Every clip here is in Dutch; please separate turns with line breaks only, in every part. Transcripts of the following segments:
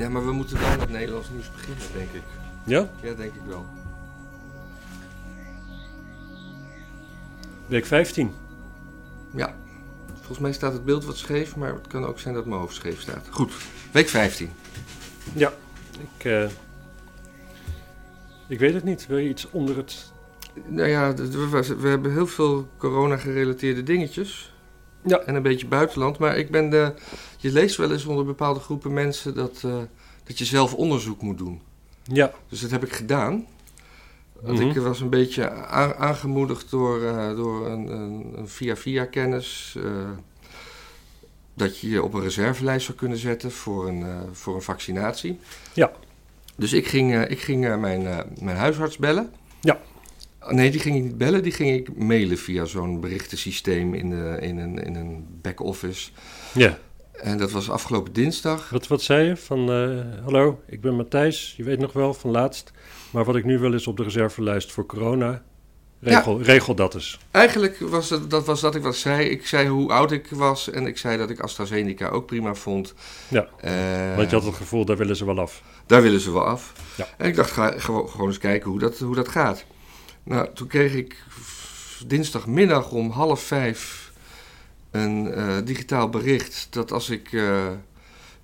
Ja, maar we moeten wel met Nederlands nieuws beginnen, denk ik.
Ja?
Ja, denk ik wel.
Week 15.
Ja. Volgens mij staat het beeld wat scheef, maar het kan ook zijn dat mijn hoofd scheef staat. Goed, week 15.
Ja. Ik, eh, ik weet het niet. Wil je iets onder het...
Nou ja, we, we hebben heel veel corona-gerelateerde dingetjes.
Ja.
En een beetje buitenland. Maar ik ben de, je leest wel eens onder bepaalde groepen mensen dat, eh, dat je zelf onderzoek moet doen.
Ja.
Dus dat heb ik gedaan. Want
Mhm.
ik was een beetje aangemoedigd door, eh, door een, een, een via-via kennis. eh, dat je je op een reservelijst zou kunnen zetten voor een, eh, voor een vaccinatie.
Ja.
Dus ik ging, eh, ik ging mijn, eh, mijn huisarts bellen.
Ja.
Nee, die ging ik niet bellen, die ging ik mailen via zo'n berichtensysteem in, de, in een, in een back-office.
Ja.
En dat was afgelopen dinsdag.
Wat, wat zei je? Van, eh, hallo, ik ben Matthijs. Je weet nog wel van laatst. Maar wat ik nu wil is op de reservelijst voor corona. Regel, regel dat eens.
Eigenlijk was het, dat was dat ik wat zei. Ik zei hoe oud ik was en ik zei dat ik AstraZeneca ook prima vond.
Ja.
Eh,
Want je had het gevoel, daar willen ze wel af.
Daar willen ze wel af.
Ja.
En ik dacht, ga, gewoon, gewoon eens kijken hoe dat, hoe dat gaat. Nou, toen kreeg ik dinsdagmiddag om half vijf een eh, digitaal bericht dat als ik eh,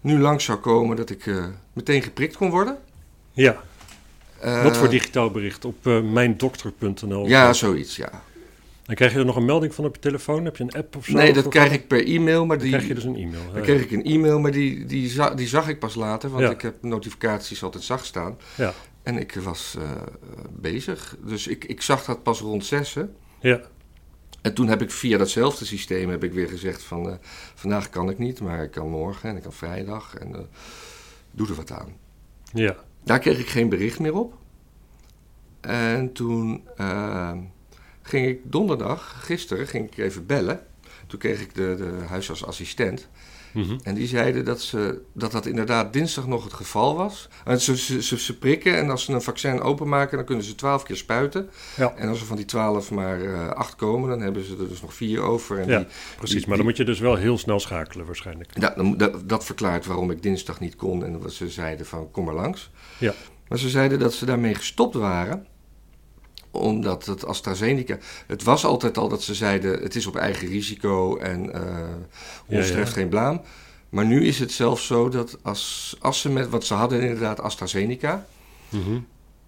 nu langs zou komen, dat ik eh, meteen geprikt kon worden.
Ja. Wat voor digitaal bericht? Op mijndokter.nl?
Ja, zoiets, ja.
Dan krijg je er nog een melding van op je telefoon? Heb je een app of zo?
Nee, dat krijg ik per e-mail, maar
Dan
die...
krijg je dus een e-mail.
Dan kreeg ik een e-mail, maar die, die, za- die zag ik pas later, want
Ja.
ik heb notificaties altijd zacht staan.
Ja.
En ik was eh, bezig, dus ik, ik zag dat pas rond zessen.
Ja.
En toen heb ik via datzelfde systeem heb ik weer gezegd van, eh, vandaag kan ik niet, maar ik kan morgen en ik kan vrijdag en eh, doe er wat aan.
Ja.
Daar kreeg ik geen bericht meer op. En toen ging ik donderdag, gisteren, ging ik even bellen. Toen kreeg ik de, de huisartsassistent.
Mhm.
En die zeiden dat, ze, dat dat inderdaad dinsdag nog het geval was. En ze, ze, ze, ze prikken en als ze een vaccin openmaken, dan kunnen ze twaalf keer spuiten.
Ja.
En als er van die twaalf maar eh, acht komen, dan hebben ze er dus nog vier over. En
Ja,
die,
Precies,
die-
maar dan moet je dus wel heel snel schakelen waarschijnlijk.
ja, dat, dat verklaart waarom ik dinsdag niet kon en wat ze zeiden van kom maar langs.
Ja.
Maar ze zeiden dat ze daarmee gestopt waren omdat het AstraZeneca... Het was altijd al dat ze zeiden het is op eigen risico en eh ons
Ja, ja.
treft geen blaam. Maar nu is het zelfs zo dat als, als ze met... Want ze hadden inderdaad AstraZeneca.
Mhm.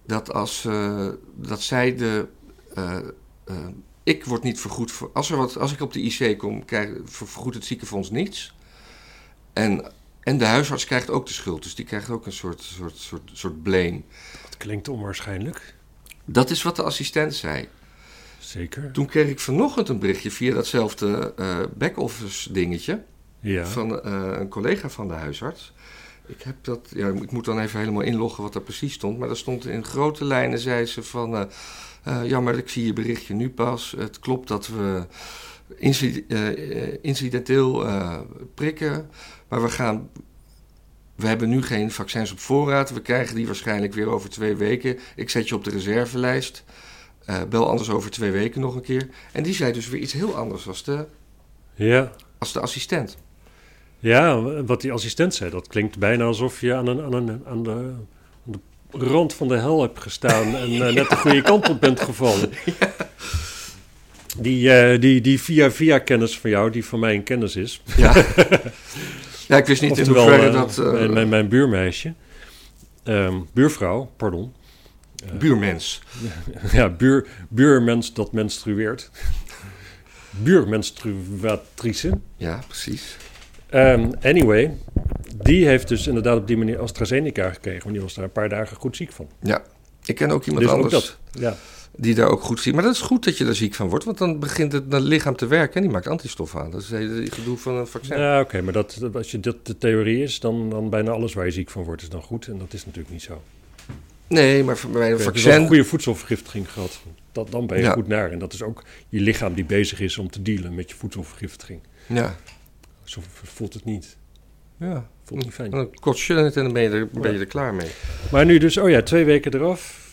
Dat als eh, dat zij de... eh, eh, ik word niet vergoed voor... Als, er wat, als ik op de IC kom, krijg, ver- vergoedt het ziekenfonds niets. En, en de huisarts krijgt ook de schuld. Dus die krijgt ook een soort, soort, soort, soort blame.
Dat klinkt onwaarschijnlijk.
Dat is wat de assistent zei.
Zeker.
Toen kreeg ik vanochtend een berichtje via datzelfde eh back-office dingetje
Ja.
van eh, een collega van de huisarts. Ik heb dat, ja, ik moet dan even helemaal inloggen wat er precies stond. Maar er stond in grote lijnen, zei ze van, eh eh, jammer, ik zie je berichtje nu pas. Het klopt dat we inci- incidenteel prikken, maar we gaan... We hebben nu geen vaccins op voorraad. We krijgen die waarschijnlijk weer over twee weken. Ik zet je op de reservelijst. Eh, bel anders over twee weken nog een keer. En die zei dus weer iets heel anders als de,
Ja.
als de assistent.
ja, wat die assistent zei, dat klinkt bijna alsof je aan, een, aan, een, aan, de, aan de rand van de hel hebt gestaan en eh, net de goede kant op bent gevallen. Die, eh, die, die via-via kennis van jou, die van mij een kennis is.
Ja, ja ik wist niet in hoeverre
eh,
dat... eh,
mijn, mijn, mijn buurmeisje, ehm, buurvrouw, pardon. Eh,
buurmens.
Ja, buur, buurmens dat menstrueert. Buurmenstruatrice.
Ja, precies.
Ehm, anyway, die heeft dus inderdaad op die manier AstraZeneca gekregen. Want die was daar een paar dagen goed ziek van.
Ja, ik ken ook iemand
dus ook
anders
dat. Ja,
die daar ook goed ziet. Maar dat is goed dat je daar ziek van wordt, want dan begint het, lichaam te werken en die maakt antistof aan. Dat is het hele gedoe van een vaccin.
ja oké, maar dat, als je dat de theorie is, dan, dan bijna alles waar je ziek van wordt is dan goed. En dat is natuurlijk niet zo.
Nee, maar voor- bij een vaccin...
een goede voedselvergiftiging gehad. Dat, dan ben je
Ja.
goed naar. En dat is ook je lichaam die bezig is om te dealen met je voedselvergiftiging.
Ja,
Zo voelt het niet.
ja.
Voelt niet fijn.
Dan kost je het en dan ben je, er, ben je er klaar mee.
Maar nu dus, oh ja, twee weken eraf.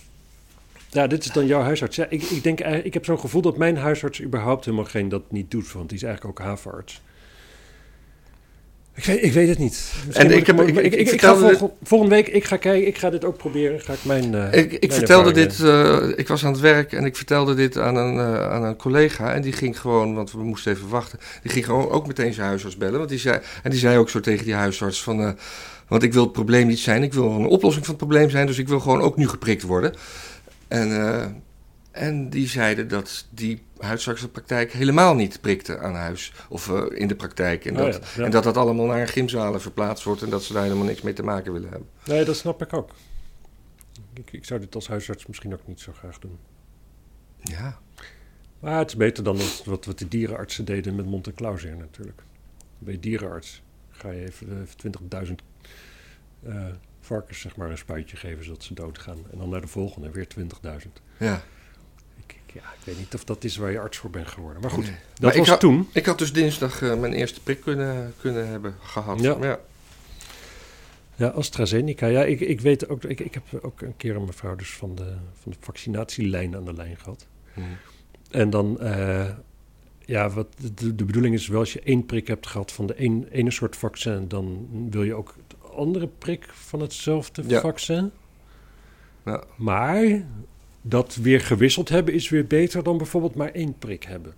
Ja, dit is dan jouw huisarts. Ja, ik, ik, denk, eigenlijk- ik heb zo'n gevoel dat mijn huisarts überhaupt helemaal geen dat niet doet. Want die is eigenlijk ook havenarts. Ik, weet, ik weet het niet.
En ik heb-
ik,
ik-
ik, ga volgende week, ik ga kijken, ik ga dit ook proberen. Ga ik mijn. eh,
Ik,
mijn
vertelde dit, eh, ik was aan het werk en ik vertelde dit aan een, eh, aan een collega. En die ging gewoon, want we moesten even wachten. Die ging gewoon ook meteen zijn huisarts bellen. Want die zei, en die zei ook zo tegen die huisarts van... eh, want ik wil het probleem niet zijn, ik wil een oplossing van het probleem zijn. Dus ik wil gewoon ook nu geprikt worden. En, eh, en die zeiden dat die huisartsenpraktijk helemaal niet prikte aan huis. Of eh, in de praktijk. En
Oh
dat,
ja, ja.
en dat dat allemaal naar gymzalen verplaatst wordt. En dat ze daar helemaal niks mee te maken willen hebben.
Nee, dat snap ik ook. Ik, ik zou dit als huisarts misschien ook niet zo graag doen.
Ja,
Maar het is beter dan wat, wat, de dierenartsen deden met Monte-Clausier natuurlijk. Bij dierenarts ga je even, eh, even 20.000 eh, varkens zeg maar een spuitje geven zodat ze doodgaan. En dan naar de volgende weer 20.000.
ja.
Ik, ik, ja, ik weet niet of dat is waar je arts voor bent geworden. Maar goed,
Nee.
dat
Maar ik
was
had-
toen.
Ik had dus dinsdag eh, mijn eerste prik kunnen, kunnen hebben gehad.
Ja.
ja.
Ja, AstraZeneca. Ja, ik, ik weet ook, ik, ik heb ook een keer een mevrouw dus van de, van de vaccinatielijn aan de lijn gehad.
Hm.
En dan, eh, ja, wat de, de bedoeling is wel als je één prik hebt gehad van de een, ene soort vaccin, dan wil je ook andere prik van hetzelfde
Ja.
vaccin.
Ja.
Maar dat weer gewisseld hebben is weer beter dan bijvoorbeeld maar één prik hebben.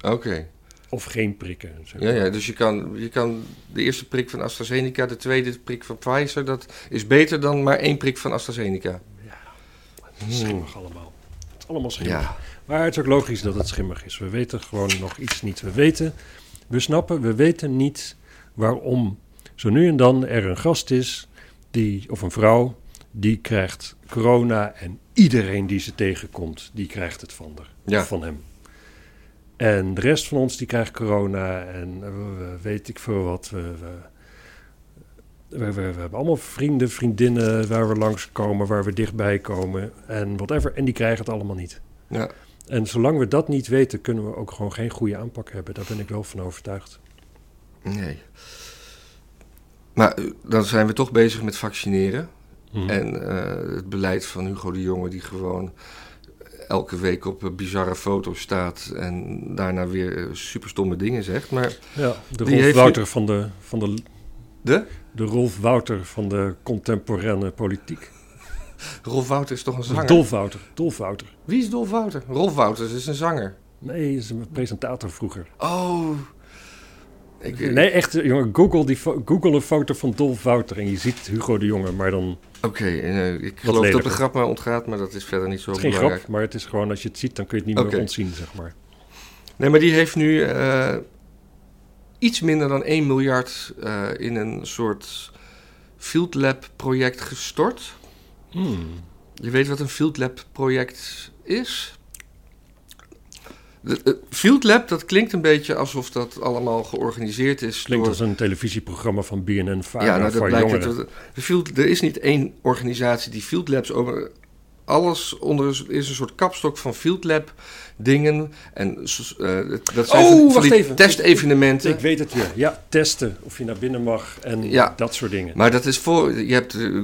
Oké.
Of geen prikken. Zeg
Ja,
maar.
ja, dus je kan, je kan de eerste prik van AstraZeneca, de tweede prik van Pfizer, dat is beter dan maar één prik van AstraZeneca.
Het is schimmig allemaal. Het is allemaal schimmig.
Ja,
Maar het is ook logisch dat het schimmig is. We weten gewoon nog iets niet. We weten, we snappen, we weten niet waarom zo nu en dan er een gast is, die, of een vrouw, die krijgt corona en iedereen die ze tegenkomt, die krijgt het van,
Ja.
van hem. En de rest van ons die krijgt corona en we- weet ik veel wat. We, we, we, we- we hebben allemaal vrienden, vriendinnen waar we langskomen, waar we dichtbij komen en whatever. En die krijgen het allemaal niet.
ja.
En zolang we dat niet weten, kunnen we ook gewoon geen goede aanpak hebben. Daar ben ik wel van overtuigd.
nee. Maar eh, dan zijn we toch bezig met vaccineren.
Mhm.
En eh, het beleid van Hugo de Jonge, die gewoon elke week op eh, bizarre foto's staat en daarna weer eh, superstomme dingen zegt. Maar
ja, de Rolf
heeft
Wouter van de, van de,
de?
de Rolf Wouter van de contemporaine politiek.
Rolf Wouter is toch een zanger?
Dolf Wouter. Dolf Wouter.
Wie is Dolf Wouter? Rolf Wouters is een zanger.
Nee, is een presentator vroeger.
Oh. Ik,
Nee, echt, eh, jongen, Google, die Google een foto van Dolf Wouter en je ziet Hugo de Jonge, maar dan...
Oké, eh, ik geloof dat de grap mij ontgaat, maar dat is verder niet zo
Het is geen
belangrijk.
grap, maar het is gewoon, als je het ziet, dan kun je het niet meer ontzien, zeg maar.
Nee, maar die heeft nu eh, iets minder dan 1 miljard eh, in een soort Field Lab project gestort.
Hmm.
Je weet wat een Field Lab project is? Eh, Field Lab, dat klinkt een beetje alsof dat allemaal georganiseerd is
Klinkt
door...
als een televisieprogramma van BNN Vara
ja, nou, dat blijkt
jongeren.
De Field, er is niet één organisatie die Field Labs over. Alles onder is een soort kapstok van Field Lab dingen. En eh, dat zijn
Oh,
van, van
wacht
die
even.
testevenementen.
Ik weet het weer. Ja, testen of je naar binnen mag en
Ja.
dat soort dingen.
Maar dat is voor. Je hebt eh,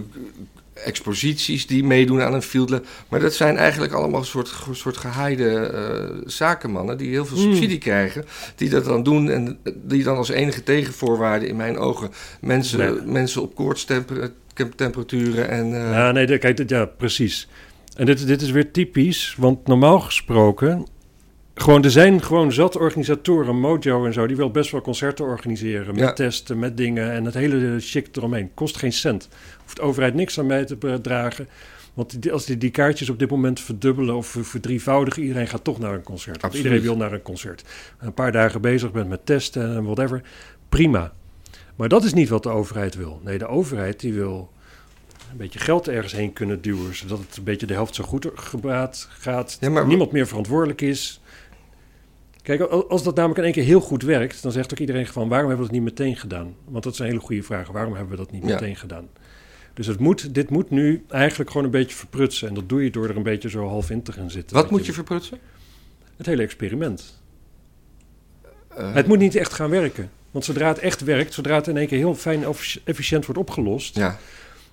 exposities die meedoen aan een Field. Maar dat zijn eigenlijk allemaal een soort, soort gehaaide eh, zakenmannen. die heel veel
Hmm.
subsidie krijgen. Die dat dan doen. En die dan als enige tegenvoorwaarde in mijn ogen. mensen,
Nee.
mensen op koortstemperaturen en. eh,
Ja, nee, kijk, ja, precies. En dit, dit is weer typisch, want normaal gesproken... Gewoon, er zijn gewoon zat organisatoren, Mojo en zo... die wil best wel concerten organiseren met
Ja.
testen, met dingen... en het hele chic eromheen. Kost geen cent. Hoeft de overheid niks aan bij te dragen. Want als die, die kaartjes op dit moment verdubbelen of ver- verdrievoudigen... iedereen gaat toch naar een concert. Want
Absoluut.
iedereen wil naar een concert. Een paar dagen bezig bent met testen en whatever. Prima. Maar dat is niet wat de overheid wil. Nee, de overheid die wil een beetje geld ergens heen kunnen duwen, zodat het een beetje de helft zo goed gebaat gaat.
Ja, maar-
Niemand meer verantwoordelijk is. Kijk, al- als dat namelijk in één keer heel goed werkt, dan zegt ook iedereen van waarom hebben we dat niet meteen gedaan? Want dat is een hele goede vraag. Waarom hebben we dat niet
Ja.
meteen gedaan? Dus het moet, dit moet nu eigenlijk gewoon een beetje verprutsen. En dat doe je door er een beetje zo half in te gaan zitten.
wat moet je verprutsen?
Het hele experiment.
Eh,
Het moet niet echt gaan werken. Want zodra het echt werkt, zodra het in één keer heel fijn en efficiënt wordt opgelost,
ja.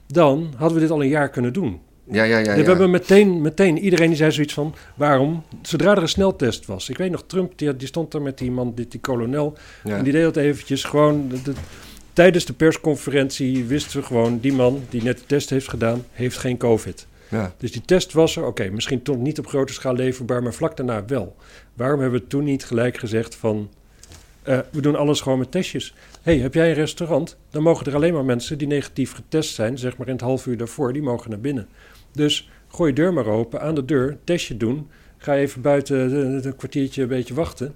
dan hadden we dit al een jaar kunnen doen.
Ja, ja, ja.
we
ja.
hebben meteen, meteen, iedereen die zei zoiets van, waarom? Zodra er een sneltest was. Ik weet nog, Trump, die, die stond daar met die man, die, die kolonel.
Ja.
En die deed dat eventjes gewoon, de- de- tijdens de persconferentie wisten we gewoon... die man die net de test heeft gedaan, heeft geen covid.
Ja.
Dus die test was er, oké, misschien toch niet op grote schaal leverbaar... maar vlak daarna wel. Waarom hebben we toen niet gelijk gezegd van... eh, we doen alles gewoon met testjes. Hey, heb jij een restaurant? Dan mogen er alleen maar mensen die negatief getest zijn... zeg maar in het half uur daarvoor, die mogen naar binnen. Dus gooi je deur maar open, aan de deur, testje doen... ga even buiten een kwartiertje een beetje wachten...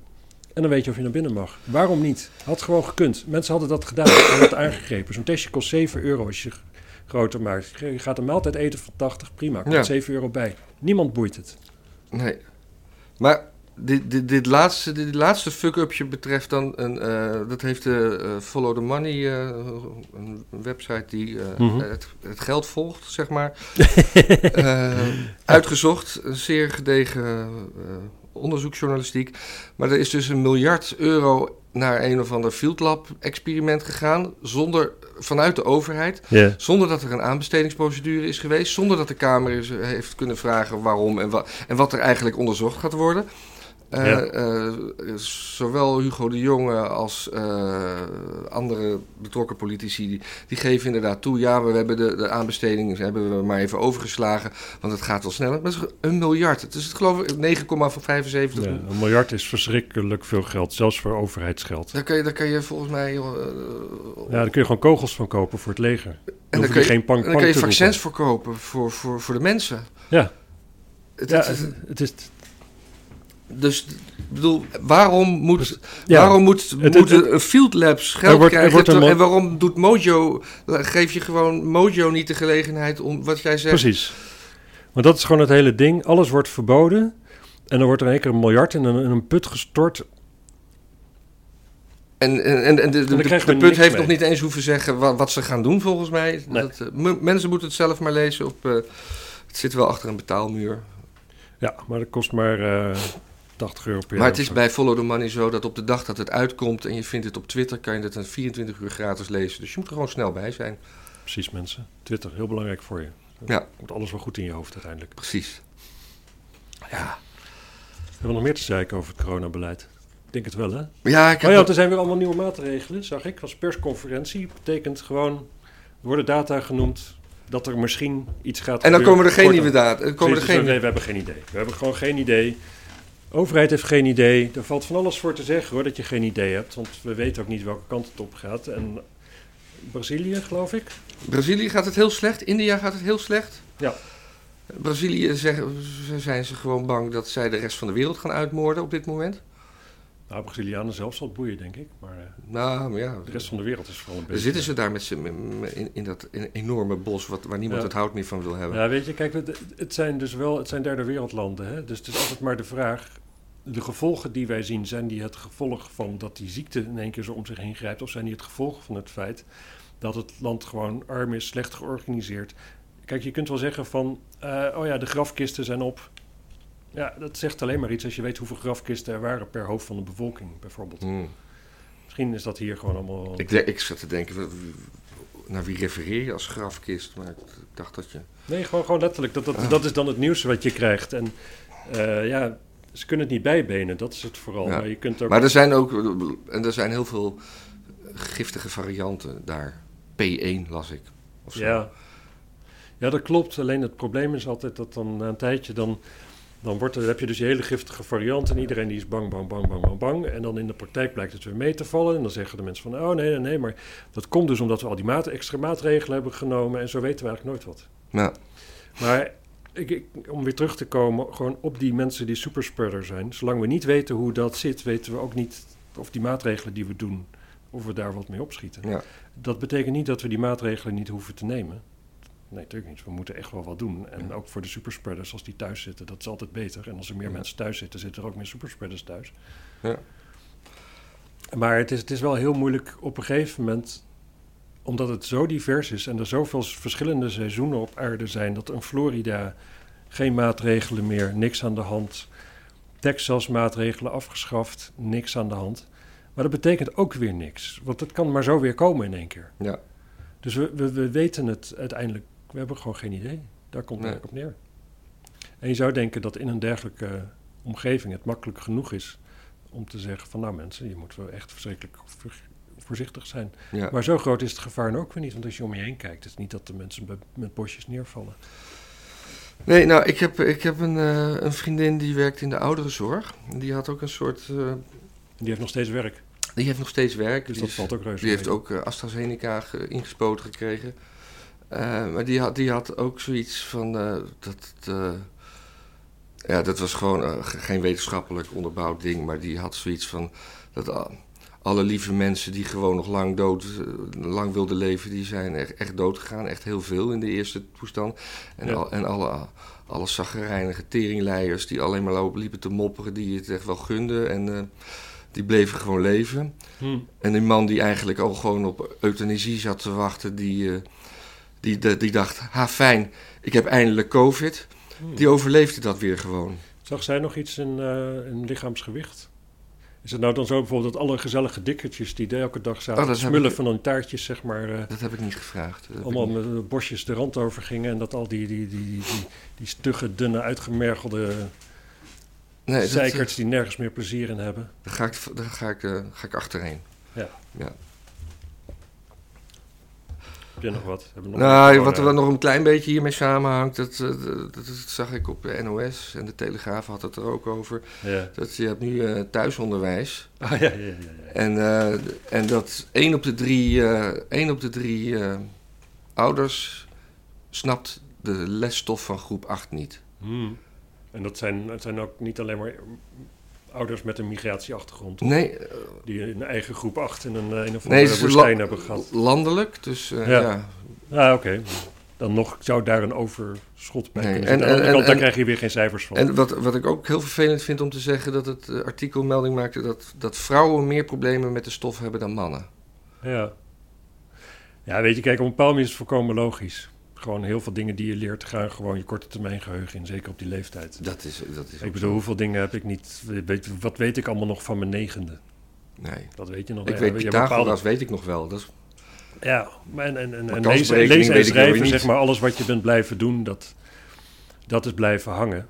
En dan weet je of je naar binnen mag. Waarom niet? Had gewoon gekund. Mensen hadden dat gedaan. Hadden dat aangegrepen. Zo'n testje kost 7 euro als je groter maakt. Je gaat een maaltijd eten van 80, prima. Komt
Ja.
7 euro bij. Niemand boeit het.
Nee. Maar dit, dit, dit laatste, dit laatste fuck-upje betreft dan... Een, eh, dat heeft de eh, Follow the Money, eh, een website die eh,
Mhm.
het, het geld volgt, zeg maar. Eh, uitgezocht. Een zeer gedegen eh, onderzoeksjournalistiek. Maar er is dus een miljard euro naar een of ander field lab experiment gegaan... Zonder, vanuit de overheid... Zonder dat er een aanbestedingsprocedure is geweest. Zonder dat de Kamer is, heeft kunnen vragen waarom en, wa en wat er eigenlijk onderzocht gaat worden. Eh,
Ja.
eh, zowel Hugo de Jonge als eh, andere betrokken politici, die, die geven inderdaad toe... ja, we hebben de, de aanbesteding hebben we maar even overgeslagen, want het gaat wel sneller. Maar het is een miljard. Het is het geloof ik 9,75
Ja, een miljard is verschrikkelijk veel geld. Zelfs voor overheidsgeld.
Daar kan, je, daar kan je volgens mij... eh,
Ja, daar kun je gewoon kogels van kopen voor het leger. Dan
en dan kan je,
geen pang,
en dan kan je vaccins verkopen voor, voor, voor de mensen.
Ja,
Het,
ja
het-
het, het is...
Dus ik bedoel, waarom moet,
Ja,
waarom moet,
het-
moeten
het-
een Field Labs geld
wordt-
krijgen?
een
ter- en waarom doet Mojo, geef je gewoon Mojo niet de gelegenheid om wat jij zegt?
Precies. Maar dat is gewoon het hele ding. Alles wordt verboden. En dan wordt er in één keer een miljard in een, in een put gestort.
En, en, en, de, de, de, put heeft
mee.
nog niet eens hoeven zeggen wat, wat ze gaan doen volgens mij.
Nee.
Dat, eh, mensen moeten het zelf maar lezen. Op, eh, het zit wel achter een betaalmuur.
Ja, maar dat kost maar eh 80 euro per jaar.
Maar het is bij Follow the Money zo dat op de dag dat het uitkomt en je vindt het op Twitter, kan je het een 24 uur gratis lezen. Dus je moet er gewoon snel bij zijn.
Precies, mensen. Twitter, heel belangrijk voor je.
Ja.
Komt alles wel goed in je hoofd uiteindelijk.
Precies. Ja.
Hebben we nog meer te zeiken over het coronabeleid? Ik denk het wel, hè?
Ja, ik
Oh
heb
ja,
dat-
er zijn weer allemaal nieuwe maatregelen, zag ik. als persconferentie. Betekent gewoon, er worden data genoemd dat er misschien iets gaat
En dan
gebeuren.
komen er geen nieuwe data. Komen er
Precies,
geen...
nee, we hebben geen idee. We hebben gewoon geen idee. De overheid heeft geen idee. Er valt van alles voor te zeggen hoor, dat je geen idee hebt. Want we weten ook niet welke kant het op gaat. En Brazilië, geloof ik.
Brazilië gaat het heel slecht. India gaat het heel slecht.
Ja.
Brazilië zeggen, zijn ze gewoon bang dat zij de rest van de wereld gaan uitmoorden op dit moment.
Nou, Brazilianen zelf zal het boeien, denk ik. Maar eh,
Nou, maar ja.
de rest van de wereld is vooral een beetje...
zitten ze daar met z'n in, in dat enorme bos wat, waar niemand
Ja.
het hout meer van wil hebben.
Ja, weet je, kijk, het, het zijn dus wel, het zijn derde wereldlanden. Hè? Dus het is altijd maar de vraag, de gevolgen die wij zien, zijn die het gevolg van dat die ziekte in één keer zo om zich heen grijpt? Of zijn die het gevolg van het feit dat het land gewoon arm is, slecht georganiseerd? Kijk, je kunt wel zeggen van, eh, oh ja, de grafkisten zijn op. Ja, dat zegt alleen maar iets als je weet hoeveel grafkisten er waren per hoofd van de bevolking, bijvoorbeeld.
Hmm.
Misschien is dat hier gewoon allemaal...
Ik, ik zat te denken, naar wie refereer je als grafkist? Maar ik dacht dat je...
Nee, gewoon, gewoon letterlijk. Dat, dat, dat is dan het nieuws wat je krijgt. En eh, ja, ze kunnen het niet bijbenen, dat is het vooral.
Ja.
Maar je kunt ook...
Maar er zijn ook, en er zijn heel veel giftige varianten daar. P1 las ik. Of zo.
ja. ja, dat klopt. Alleen het probleem is altijd dat dan na een tijdje dan... Dan wordt heb je dus die hele giftige variant en iedereen die is bang, bang, bang, bang, bang, bang. En dan in de praktijk blijkt het weer mee te vallen. En dan zeggen de mensen van, oh nee, nee, nee, maar dat komt dus omdat we al die maat, extra maatregelen hebben genomen. En zo weten we eigenlijk nooit wat.
Ja.
Maar ik, ik- om weer terug te komen, gewoon op die mensen die superspreader zijn. Zolang we niet weten hoe dat zit, weten we ook niet of die maatregelen die we doen, of we daar wat mee opschieten.
Ja.
Dat betekent niet dat we die maatregelen niet hoeven te nemen. Nee, natuurlijk niet. We moeten echt wel wat doen. En ook voor de superspreaders, als die thuis zitten, dat is altijd beter. En als er meer
Ja.
mensen thuis zitten, zitten er ook meer superspreaders thuis.
Ja.
Maar het is, het is wel heel moeilijk op een gegeven moment, omdat het zo divers is en er zoveel verschillende seizoenen op aarde zijn, dat een Florida geen maatregelen meer, niks aan de hand. Texas maatregelen afgeschaft, niks aan de hand. Maar dat betekent ook weer niks, want het kan maar zo weer komen in één keer.
Ja.
Dus we, we, we weten het uiteindelijk, we hebben gewoon geen idee. Daar komt het
Nee.
op neer. En je zou denken dat in een dergelijke omgeving het makkelijk genoeg is om te zeggen van nou mensen, je moet wel echt verschrikkelijk ver- voorzichtig zijn.
Ja.
Maar zo groot is het gevaar ook weer niet. Want als je om je heen kijkt, is het niet dat de mensen met bosjes neervallen.
Nee, nou, ik heb, ik heb een, eh, een vriendin die werkt in de ouderenzorg. Die had ook een soort... eh,
Die heeft nog steeds werk.
die heeft nog steeds werk.
Dus
die
dat
is-
valt ook reuze
Die heeft ook eh, AstraZeneca ge- ingespoten gekregen. Eh, maar die had, die had ook zoiets van eh, dat. eh, ja, dat was gewoon ge- geen wetenschappelijk onderbouwd ding. Maar die had zoiets van dat alle lieve mensen die gewoon nog lang dood, lang wilden leven, die zijn echt, echt dood gegaan. Echt heel veel in de eerste toestand. En,
Ja.
al, en alle, alle zaggerijnige teringleiers die alleen maar liepen te mopperen, die het echt wel gunden. En die bleven gewoon leven.
Hm.
En die man die eigenlijk al gewoon op euthanasie zat te wachten, die, die, die, die dacht, ha fijn, ik heb eindelijk covid. Die overleefde dat weer gewoon.
Zag zij nog iets in, eh, in lichaamsgewicht? Is het nou dan zo bijvoorbeeld dat alle gezellige dikkertjes die elke dag zaten
Oh,
smullen
ik-
van een taartjes, zeg maar, eh,
Dat heb ik niet gevraagd.
Allemaal met bosjes de rand over gingen en dat al die, die, die, die, die, die stugge, dunne, uitgemergelde
nee, dat,
zeikerts die nergens meer plezier in hebben.
daar ga ik, daar ga ik, eh, ga ik achterheen.
Ja.
ja.
Heb je nog wat? Nog
Nou,
wat
wat er wel nog een klein beetje hiermee samenhangt, dat, eh, dat, dat zag ik op de NOS en de Telegraaf had het er ook over.
Ja.
Dat je hebt nu eh, thuisonderwijs.
Ah, ja, ja, ja, ja.
En, eh, en dat één op de drie, eh, één op de drie eh, ouders snapt de lesstof van groep 8 niet.
Hmm. En dat zijn, het zijn ook niet alleen maar ouders met een migratieachtergrond,
Nee, eh,
die een eigen groep 8 in een, eh, een
nee
andere woestijn hebben gehad.
landelijk. Dus eh,
Ja.
ja.
Ah, oké. Dan nog zou daar een overschot bij
Nee,
kunnen
en- en-
kant, daar
en-
krijg je weer geen cijfers van.
En wat, wat ik ook heel vervelend vind om te zeggen, dat het eh, artikel melding maakte dat, dat vrouwen meer problemen met de stof hebben dan mannen.
Ja. ja, weet je, kijk, op een bepaald moment is het volkomen logisch. Gewoon heel veel dingen die je leert gaan gewoon je korte termijn geheugen in, zeker op die leeftijd.
Dat is, dat is
Ik bedoel, hoeveel dingen heb ik niet... Weet, wat weet ik allemaal nog van mijn negende?
Nee.
Dat weet je nog
Ik weet
Ja, je hebt
Pythagoras,
bepaalde-
weet ik nog wel. Dat is,
Ja, maar en, en, en,
Maar
en
kansberekening
lezen, lezen en
weet
schrijven, zeg maar, alles wat je bent blijven doen, dat, dat is blijven hangen.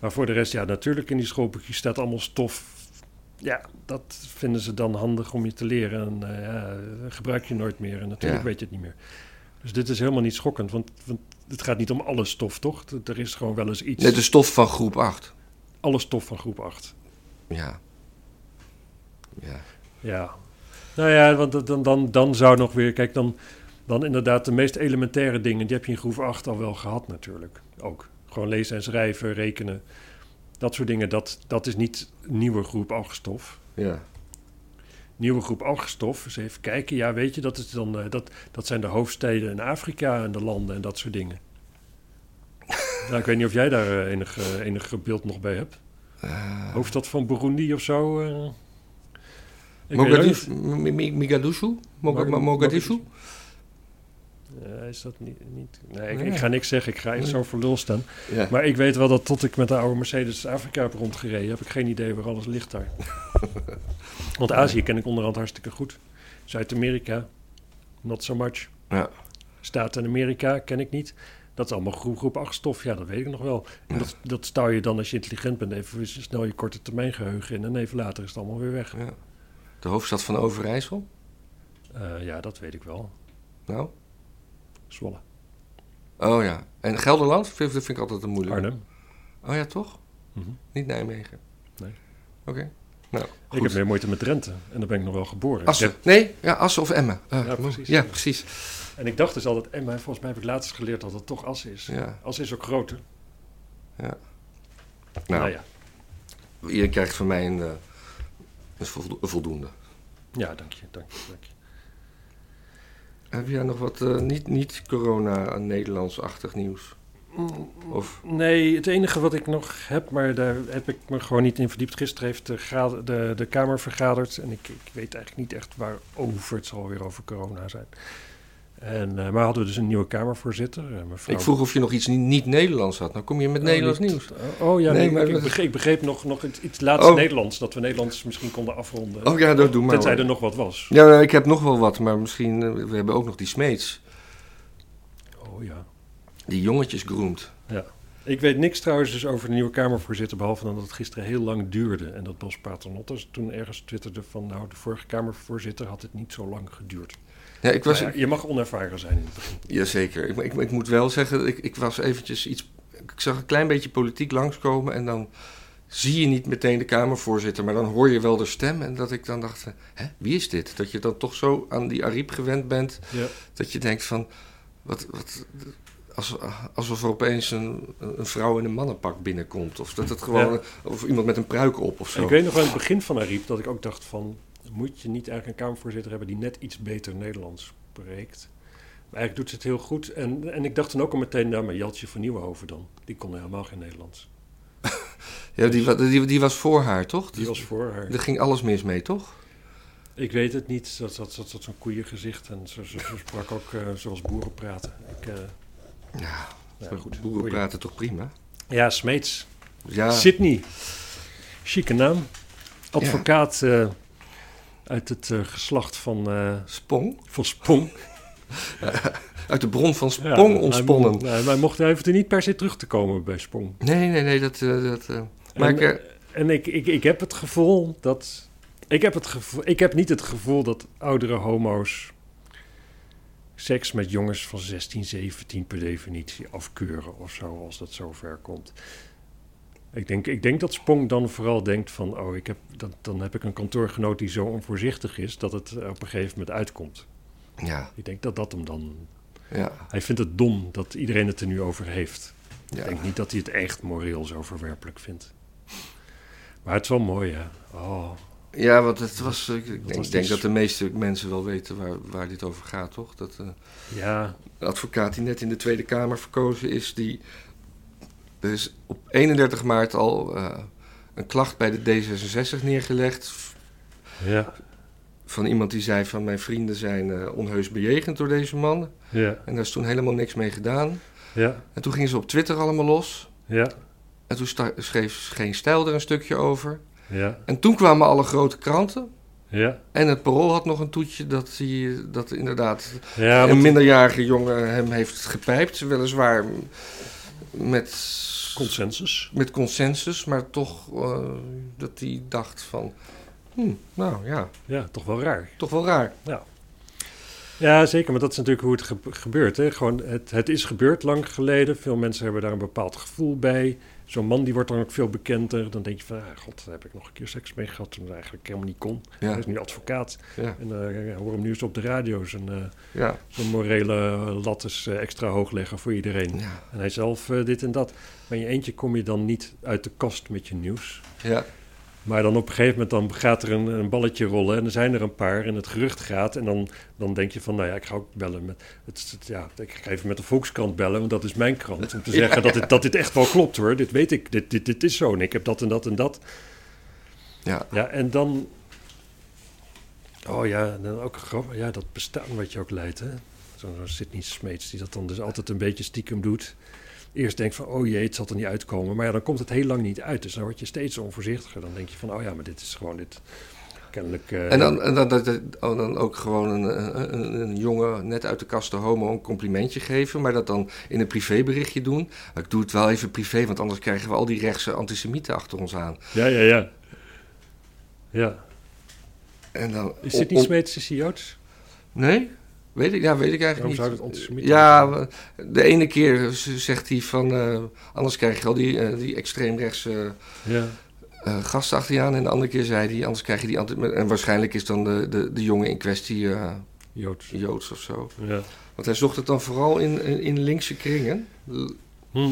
Maar voor de rest, ja, natuurlijk in die schoolboekjes staat allemaal stof. Ja, dat vinden ze dan handig om je te leren. En eh, ja, gebruik je nooit meer. En natuurlijk
Ja.
weet je het niet meer. Dus dit is helemaal niet schokkend, want, want het gaat niet om alle stof, toch? Er- is gewoon wel eens iets.
nee, de stof van groep 8.
Alle stof van groep 8.
Ja. Ja.
Ja. Nou ja, want dan, dan, dan zou nog weer... Kijk, dan, dan inderdaad de meest elementaire dingen... die heb je in groep 8 al wel gehad natuurlijk. Ook. Gewoon lezen en schrijven, rekenen. Dat soort dingen, dat, dat is niet nieuwe groep algestof.
Ja.
Nieuwe groep algestof, eens even kijken. Ja, weet je, dat, is dan, eh, dat, dat zijn de hoofdsteden in Afrika en de landen en dat soort dingen. nou, ik weet niet of jij daar eh, enig, eh, enig beeld nog bij hebt. Hoofdstad van Burundi of zo? het
Mogadishu? Mogadishu?
Eh, is dat niet... niet nee, ik,
Nee.
ik ga niks zeggen. Ik ga
Nee.
zo voor lul staan.
Ja.
Maar ik weet wel dat tot ik met de oude Mercedes Afrika heb rondgereden... heb ik geen idee waar alles ligt daar. Want Azië ken ik onderhand hartstikke goed. Zuid-Amerika, not so much.
Ja.
Staten in Amerika ken ik niet. Dat is allemaal groep, groep 8 stof. Ja, dat weet ik nog wel. En
Ja.
dat, dat stouw je dan als je intelligent bent... even snel je korte termijn geheugen in... en even later is het allemaal weer weg.
Ja. De hoofdstad van Overijssel?
Eh, ja, dat weet ik wel.
Nou?
Zwolle.
Oh ja. En Gelderland? Vind, dat vind ik altijd een moeilijk.
Arnhem.
Oh ja, toch?
Mhm.
Niet Nijmegen?
Nee.
Oké. Nou,
Ik heb meer moeite met Drenthe. En daar ben ik nog wel geboren.
Assen.
heb-
Nee, ja, Assen of Emmen. Eh,
Ja, precies.
Ja, precies.
En ik dacht dus altijd, en maar volgens mij heb ik laatst geleerd dat het toch Assen is.
Ja.
Assen is ook groter.
Nou,
Nou, ja.
je krijgt van mij een, eh, een voldoende.
Ja, dank je, dank je, dank je.
Heb jij nog wat eh, niet, niet corona-Nederlands-achtig nieuws? Of,
Nee, het enige wat ik nog heb, maar daar heb ik me gewoon niet in verdiept. Gisteren heeft de, de, de Kamer vergaderd en ik, ik weet eigenlijk niet echt waarover. Het zal weer over corona zijn. En, eh, maar hadden we dus een nieuwe Kamervoorzitter, eh, mevrouw...
ik vroeg of je nog iets niet, niet Nederlands had. Nou kom je met
Oh,
Nederlands
niet-
nieuws.
Oh, oh ja,
Nee,
nee,
maar
ik,
dat-
begreep, ik begreep nog, nog iets, iets laatst
Oh.
Nederlands, dat we Nederlands misschien konden afronden.
Oh ja, dat doe maar.
Tenzij
hoor.
er nog wat was.
Ja, nou, ik heb nog wel wat, maar misschien... eh, we hebben ook nog die Smeets.
Oh ja.
Die jongetjes groemt.
Ja. Ik weet niks trouwens dus over de nieuwe Kamervoorzitter, behalve dan dat het gisteren heel lang duurde. En dat Bos Paternotte toen ergens twitterde van, nou, de vorige Kamervoorzitter had het niet zo lang geduurd.
Ja, ik was,
ja, je mag onervaren zijn in het begin.
Jazeker. Ik, ik, ik moet wel zeggen, ik, ik was eventjes iets... Ik zag een klein beetje politiek langskomen en dan zie je niet meteen de Kamervoorzitter, maar dan hoor je wel de stem. En dat ik dan dacht, hè, wie is dit? Dat je dan toch zo aan die Ariep gewend bent,
Ja.
dat je denkt van... Wat, wat, als, alsof er opeens een, een vrouw in een mannenpak binnenkomt. Of dat het gewoon...
Ja.
Of iemand met een pruik op of
En
zo.
ik weet nog in het begin van Ariep dat ik ook dacht van... moet je niet eigenlijk een Kamervoorzitter hebben die net iets beter Nederlands spreekt? Maar eigenlijk doet ze het heel goed. En, en ik dacht dan ook al meteen, nou, maar Jeltje van Nieuwenhoven dan. Die kon helemaal geen Nederlands.
Ja, die, die, die was voor haar, toch?
Die was voor haar.
Er ging alles mis mee, toch?
Ik weet het niet. Dat dat, dat, dat zo'n koeiengezicht. En ze, ze, ze sprak ook eh, zoals boeren praten. Ik, eh,
Ja,
ja, goed.
boeren praten toch prima?
Ja, Smeets.
Ja,
Sydney. Chique naam. Advocaat eh, uit het eh, geslacht van, eh,
Spong.
van Spong.
Uit de bron van
Ja,
Spong
hij
ontsponnen.
mo- Hij, hij mocht, hij hoefde niet per se terug te komen bij Spong.
Nee, nee, nee, dat... eh, dat maar
en,
ik,
en ik, ik, ik heb het gevoel dat... Ik heb, het gevoel, ik heb niet het gevoel dat oudere homo's seks met jongens van 16, 17 per definitie afkeuren of zo, als dat zover komt. Ik denk, ik denk dat Spong dan vooral denkt van, oh, ik heb, dan, dan heb ik een kantoorgenoot die zo onvoorzichtig is dat het op een gegeven moment uitkomt.
ja,
Ik denk dat dat hem dan...
ja,
Hij vindt het dom dat iedereen het er nu over heeft. Ik denk niet dat hij het echt moreel zo verwerpelijk vindt. Maar het is wel mooi, hè? Oh,
Ja, want het was... eh, Ik,
Dat
denk,
was
denk dat de meeste mensen wel weten waar, waar dit over gaat, toch? Dat eh,
ja,
de advocaat die net in de Tweede Kamer verkozen is, die... Er is op 31 maart al eh, een klacht bij de D66 neergelegd...
ja,
van iemand die zei van mijn vrienden zijn eh, onheus bejegend door deze man.
ja,
En daar is toen helemaal niks mee gedaan.
ja,
En toen gingen ze op Twitter allemaal los.
ja,
En toen schreef Geen Stijl er een stukje over.
ja,
En toen kwamen alle grote kranten.
ja.
En het Parool had nog een toetje dat, hij, dat inderdaad
Ja,
een minderjarige jongen hem heeft gepijpt. Weliswaar met,
consensus.
met consensus, maar toch eh, dat hij dacht van... hm, nou ja,
Ja, toch wel raar.
toch wel raar.
Ja, zeker, maar dat is natuurlijk hoe het ge- gebeurt. Hè? Gewoon, het, het is gebeurd lang geleden. Veel mensen hebben daar een bepaald gevoel bij. Zo'n man die wordt dan ook veel bekender. Dan denk je van, ah, god, daar heb ik nog een keer seks mee gehad... toen het eigenlijk helemaal niet kon. Hij is nu advocaat.
ja,
En eh, hoor hem nu eens op de radio zijn, eh,
ja,
zijn morele lat is eh, extra hoog leggen voor iedereen.
ja,
En hij zelf dit en dat. Maar in je eentje kom je dan niet uit de kast met je nieuws.
ja.
Maar dan op een gegeven moment dan gaat er een, een balletje rollen en er zijn er een paar en het gerucht gaat. En dan, dan denk je van, nou ja, ik ga ook bellen met, het, het- ja, ik ga even met de Volkskrant bellen, want dat is mijn krant. Om te zeggen dat, dit, dat dit echt wel klopt hoor, dit weet ik, dit, dit, dit is zo en ik heb dat en dat en dat.
ja.
Ja, en dan, oh ja, dan ook ja, dat bestaan wat je ook leidt hè. Zo'n zo Sidney Smeets die dat dan dus altijd een beetje stiekem doet. Eerst denkt van, oh jee, het zal er niet uitkomen. Maar ja, dan komt het heel lang niet uit. Dus dan word je steeds onvoorzichtiger. Dan denk je van, oh ja, maar dit is gewoon dit. Kennelijk... eh,
En dan, en dan, dat- oh, dan ook gewoon een, een, een jongen net uit de kast de homo een complimentje geven, maar dat dan in een privéberichtje doen. Ik doe het wel even privé, want anders krijgen we al die rechtse antisemieten achter ons aan.
Ja, ja, ja. Ja.
En dan,
Is dit niet
on-
Smeets, is hij Joods?
Nee? Weet ik, ja, weet ik eigenlijk
Waarom
niet.
zou antisemiet
Ja, de ene keer zegt hij van, eh, anders krijg je al die, eh, die extreemrechtse
Ja.
eh gasten achter je aan. En de andere keer zei hij, anders krijg je die... anti- En waarschijnlijk is dan de, de, de jongen in kwestie
Joods.
Joods of zo.
Ja.
Want hij zocht het dan vooral in, in, in linkse kringen.
Hm.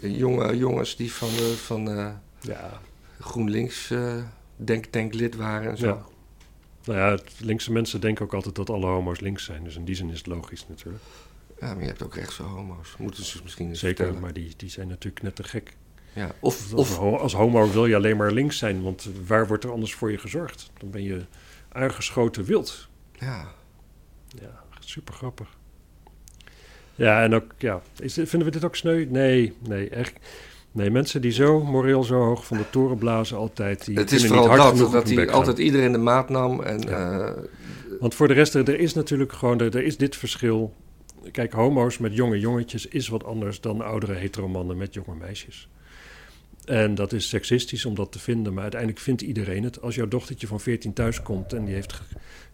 Jonge jongens die van, van
Ja.
GroenLinks denktanklid waren en zo.
ja. Nou ja, linkse mensen denken ook altijd dat alle homo's links zijn. Dus in die zin is het logisch natuurlijk.
Ja, maar je hebt ook rechtse homo's. Moeten ze misschien eens
Zeker,
vertellen.
maar die, die zijn natuurlijk net te gek.
Ja. Of,
Als,
of,
ho- als homo wil je alleen maar links zijn, want waar wordt er anders voor je gezorgd? Dan ben je aangeschoten wild.
ja.
Ja, super grappig. Ja, en ook, ja, is, vinden we dit ook sneu? Nee, nee, echt. Nee, mensen die zo moreel zo hoog van de toren blazen altijd, die
het is
niet
vooral
hard
dat, hij altijd iedereen de maat nam. En,
Ja.
eh,
Want voor de rest, er is natuurlijk gewoon, er, er is dit verschil. kijk, homo's met jonge jongetjes is wat anders dan oudere heteromannen met jonge meisjes. En dat is seksistisch om dat te vinden, maar uiteindelijk vindt iedereen het. Als jouw dochtertje van 14 thuis komt en die heeft ge-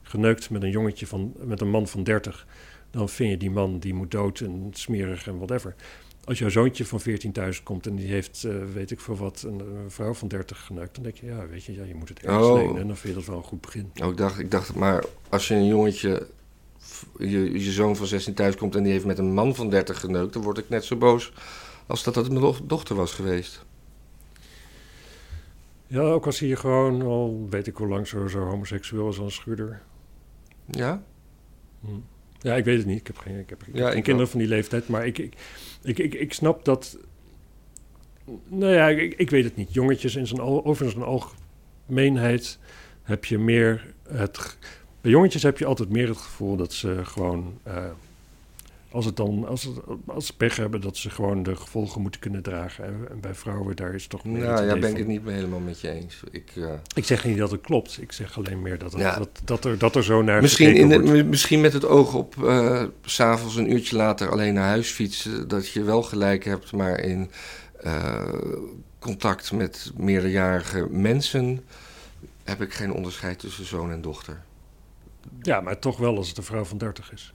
geneukt met een jongetje van, met een man van 30, dan vind je die man die moet dood en smerig en whatever. Als jouw zoontje van 14 thuis komt en die heeft, eh, weet ik veel wat, een, een vrouw van 30 geneukt, dan denk je, ja, weet je, ja, je moet het ergens
Oh.
lenen en dan vind je dat wel een goed begin.
Oh, ik, dacht, ik dacht, maar als je een jongetje, je, je zoon van 16 thuis komt en die heeft met een man van 30 geneukt, dan word ik net zo boos als dat het mijn do- dochter was geweest.
Ja, ook als hij gewoon al, weet ik hoe lang, zo, zo homoseksueel is als een schuurder.
Ja?
Hm. Ja, ik weet het niet. Ik heb geen, ik heb, ik heb
Ja,
geen
ik
kinderen van die leeftijd. Maar ik, ik, ik, ik, ik snap dat... Nou ja, ik, ik weet het niet. Jongetjes in zijn, over zijn algemeenheid heb je meer het... Bij jongetjes heb je altijd meer het gevoel dat ze gewoon... eh, als, het dan, als, het, als ze pech hebben, dat ze gewoon de gevolgen moeten kunnen dragen. En, bij vrouwen, daar is toch meer
Nou ja, ben ik het niet helemaal met je eens. Ik, eh,
Ik zeg niet dat het klopt. Ik zeg alleen meer dat, het,
Ja.
dat, dat, er, dat er zo naar
misschien, in de, misschien met het oog op eh, s s'avonds een uurtje later alleen naar huis fietsen, dat je wel gelijk hebt, maar in eh, contact met meerderjarige mensen heb ik geen onderscheid tussen zoon en dochter.
Ja, maar toch wel als het een vrouw van 30 is.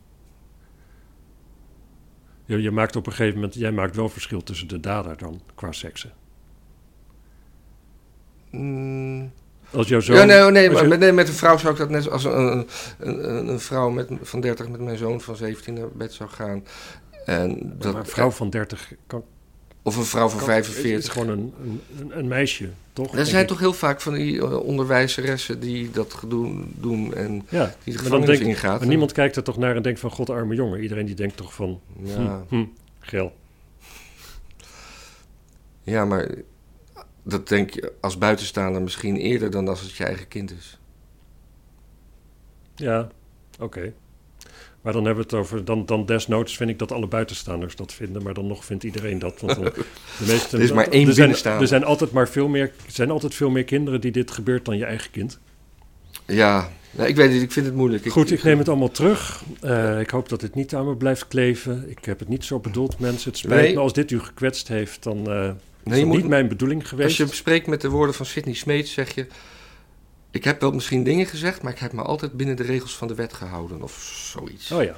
Je, je maakt op een gegeven moment, jij maakt wel verschil tussen de dader dan qua seksen.
Mm,
Als jouw zoon.
ja, nee, oh, nee, maar
je-
nee, met een vrouw zou ik dat net als een, een, een, een vrouw met, van 30 met mijn zoon van 17 naar bed zou gaan. En dat,
maar een vrouw van 30 kan.
Of een vrouw van
kan-
45.
Het is gewoon een, een, een, meisje, toch?
Er zijn
ik.
toch heel vaak van die eh, onderwijzeressen die dat doen, doen en
Ja,
die de gevangenis
denk,
ingaat.
maar niemand kijkt er toch naar en denkt van god arme jongen. Iedereen die denkt toch van
Ja,
hm, hm, geel.
ja, maar dat denk je als buitenstaander misschien eerder dan als het je eigen kind is.
Ja, oké. Maar dan hebben we het over, dan, dan desnoods vind ik dat alle buitenstaanders dat vinden, maar dan nog vindt iedereen dat. Want dan, de meeste,
Er is maar één
er zijn, er zijn altijd maar veel meer, er zijn altijd veel meer kinderen die dit gebeurt dan je eigen kind.
Ja, nou, ik weet het, ik vind het moeilijk.
Goed, ik neem het allemaal terug. Eh, ik hoop dat het niet aan me blijft kleven. Ik heb het niet zo bedoeld, mensen. Het spijt
Nee.
me als dit u gekwetst heeft, dan eh is
Nee, moet,
niet mijn bedoeling geweest.
als je spreekt met de woorden van Sidney Smeets, zeg je... Ik heb wel misschien dingen gezegd, maar ik heb me altijd binnen de regels van de wet gehouden. Of zoiets.
Oh ja,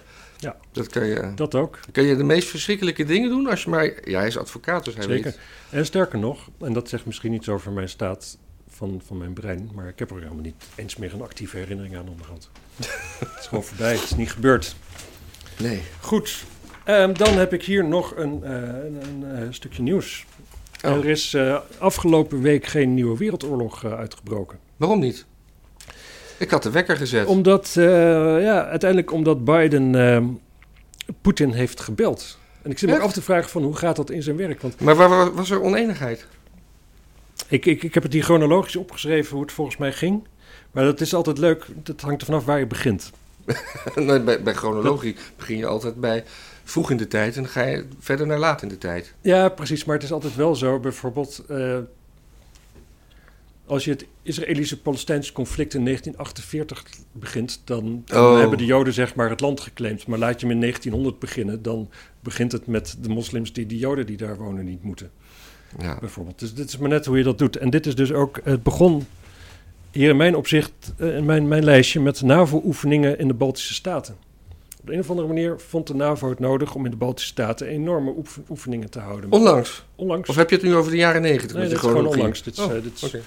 Dat kan je,
dat ook.
kan je de meest verschrikkelijke dingen doen als je maar... Ja, hij is advocaat, dus hij
Zeker.
weet...
En sterker nog, en dat zegt misschien iets over mijn staat van, van mijn brein, maar ik heb er helemaal niet eens meer een actieve herinnering aan onderhand. het is gewoon voorbij, het is niet gebeurd.
Nee.
Goed, ehm, dan heb ik hier nog een, eh, een, een, eh, stukje nieuws.
Oh.
Er is eh, afgelopen week geen nieuwe wereldoorlog uitgebroken.
Waarom niet? Ik had de wekker gezet.
Omdat, eh, ja, uiteindelijk omdat Biden ehm, Poetin heeft gebeld. En ik zit me af te vragen van hoe gaat dat in zijn werk? Want
Maar waar, waar was er oneenigheid?
Ik, ik, ik heb het hier chronologisch opgeschreven hoe het volgens mij ging. Maar dat is altijd leuk. Dat hangt er vanaf waar je begint.
Nee, bij, bij chronologie begin je altijd bij vroeg in de tijd en dan ga je verder naar laat in de tijd.
Ja, precies. Maar het is altijd wel zo. Bijvoorbeeld, eh, als je het Israëlische-Palestijnse conflict in 1948 begint, dan, dan
Oh.
hebben de Joden zeg maar het land geclaimd. Maar laat je hem in 1900 beginnen, dan begint het met de moslims die de Joden die daar wonen niet moeten.
Ja.
bijvoorbeeld. Dus dit is maar net hoe je dat doet. En dit is dus ook, het begon hier in mijn opzicht, eh, in mijn, mijn lijstje, met NAVO-oefeningen in de Baltische Staten. Op de een of andere manier vond de NAVO het nodig om in de Baltische Staten enorme oef- oefeningen te houden.
Onlangs.
onlangs.
Of heb je het nu over de jaren negentig?
nee,
met
dit
je
is gewoon onlangs. Dit is,
Oh,
eh, dit is
oké.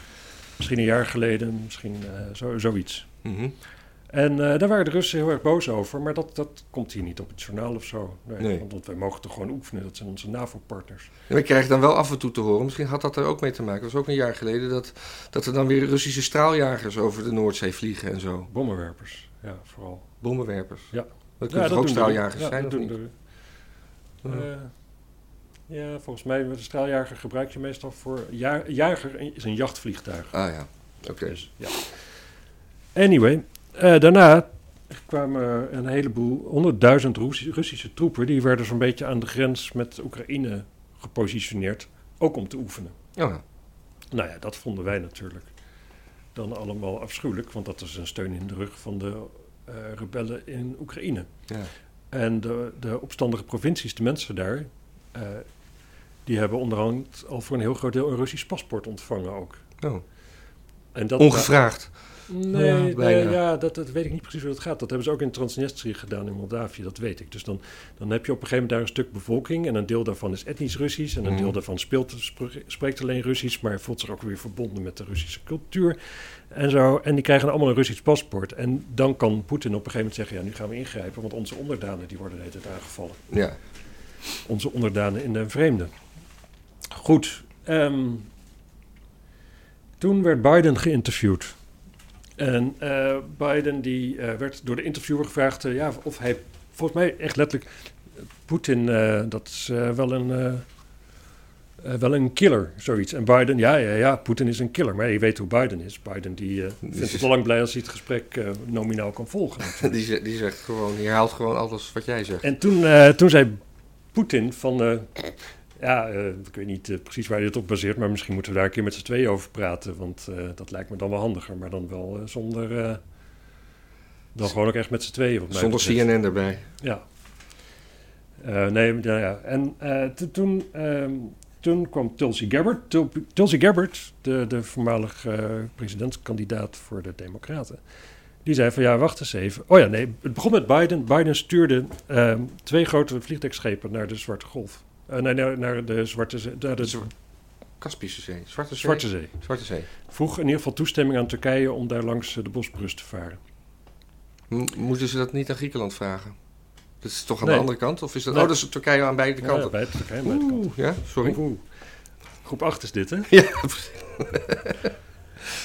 Misschien een jaar geleden, misschien eh, zo, zoiets.
Mhm.
En eh, daar waren de Russen heel erg boos over, maar dat, dat komt hier niet op het journaal of zo. Nee,
Nee.
Want, wij mogen toch gewoon oefenen, dat zijn onze NAVO-partners.
En we krijgen dan wel af en toe te horen, misschien had dat er ook mee te maken, dat was ook een jaar geleden, dat, dat er dan weer Russische straaljagers over de Noordzee vliegen en zo.
Bommenwerpers, ja, vooral.
Bommenwerpers.
Ja.
Dat kunnen toch ook straaljagers
ja,
zijn,
dat
of
doen
niet?
de-.
Ja,
volgens mij, met een straaljager gebruik je meestal voor... Ja, jager is een jachtvliegtuig.
Ah ja, oké.
Dus, ja. Anyway, eh, daarna kwamen een heleboel, honderdduizend Russische troepen... die werden zo'n beetje aan de grens met Oekraïne gepositioneerd. Ook om te oefenen.
Ja.
Nou ja, dat vonden wij natuurlijk dan allemaal afschuwelijk... want dat is een steun in de rug van de eh, rebellen in Oekraïne.
Ja.
En de, de opstandige provincies, de mensen daar, eh, die hebben onderhand al voor een heel groot deel een Russisch paspoort ontvangen ook.
Oh.
En dat,
Ongevraagd.
Nee,
Ja,
nee, ja, dat, dat weet ik niet precies hoe dat gaat. Dat hebben ze ook in Transnistrië gedaan in Moldavië, dat weet ik. Dus dan, dan heb je op een gegeven moment daar een stuk bevolking... en een deel daarvan is etnisch Russisch... en een
Mhm.
deel daarvan speelt, spre- spreekt alleen Russisch... maar voelt zich ook weer verbonden met de Russische cultuur en zo. En die krijgen allemaal een Russisch paspoort. En dan kan Poetin op een gegeven moment zeggen... ja, nu gaan we ingrijpen, want onze onderdanen die worden de hele tijd aangevallen.
Ja.
Onze onderdanen in de vreemde. Goed. ehm, toen werd Biden geïnterviewd. En eh, Biden die, eh, werd door de interviewer gevraagd eh, ja, of hij, volgens mij echt letterlijk, Poetin, dat is wel, een, wel een killer, zoiets. En Biden, ja, ja, ja, Poetin is een killer. Maar je weet hoe Biden is. Biden die, vindt het al lang blij als hij het gesprek nominaal kan volgen.
Die, die zegt gewoon, die herhaalt gewoon alles wat jij zegt.
En toen, toen zei Poetin van... ja, eh, ik weet niet eh, precies waar je het op baseert... maar misschien moeten we daar een keer met z'n tweeën over praten... want eh, dat lijkt me dan wel handiger. Maar dan wel zonder... dan gewoon ook echt met z'n tweeën.
Zonder
betreft.
CNN erbij.
Ja. Nee, ja, ja. En to- toen, ehm, toen kwam Tulsi Gabbard. Tul- Tulsi Gabbard, de, de voormalig presidentskandidaat voor de Democraten. Die zei van ja, wacht eens even. Oh ja, nee, het begon met Biden. Biden stuurde ehm, twee grote vliegtuigschepen naar de Zwarte Golf. Eh, nee, naar, naar de Zwarte Zee. naar de
Zwa- Kaspische Zee. Zwarte Zee.
Zwarte Zee.
Zwarte Zee.
Vroeg in ieder geval toestemming aan Turkije om daar langs eh, de Bosporus te varen.
M- moeten ze dat niet aan Griekenland vragen? Dat is toch aan
Nee.
de andere kant? Of is dat...
Nee.
Oh, dat is Turkije aan beide
Ja,
kanten.
bij Turkije, bij de kant.
Oeh, ja, sorry.
Oeh. Groep 8 is dit, hè?
Ja,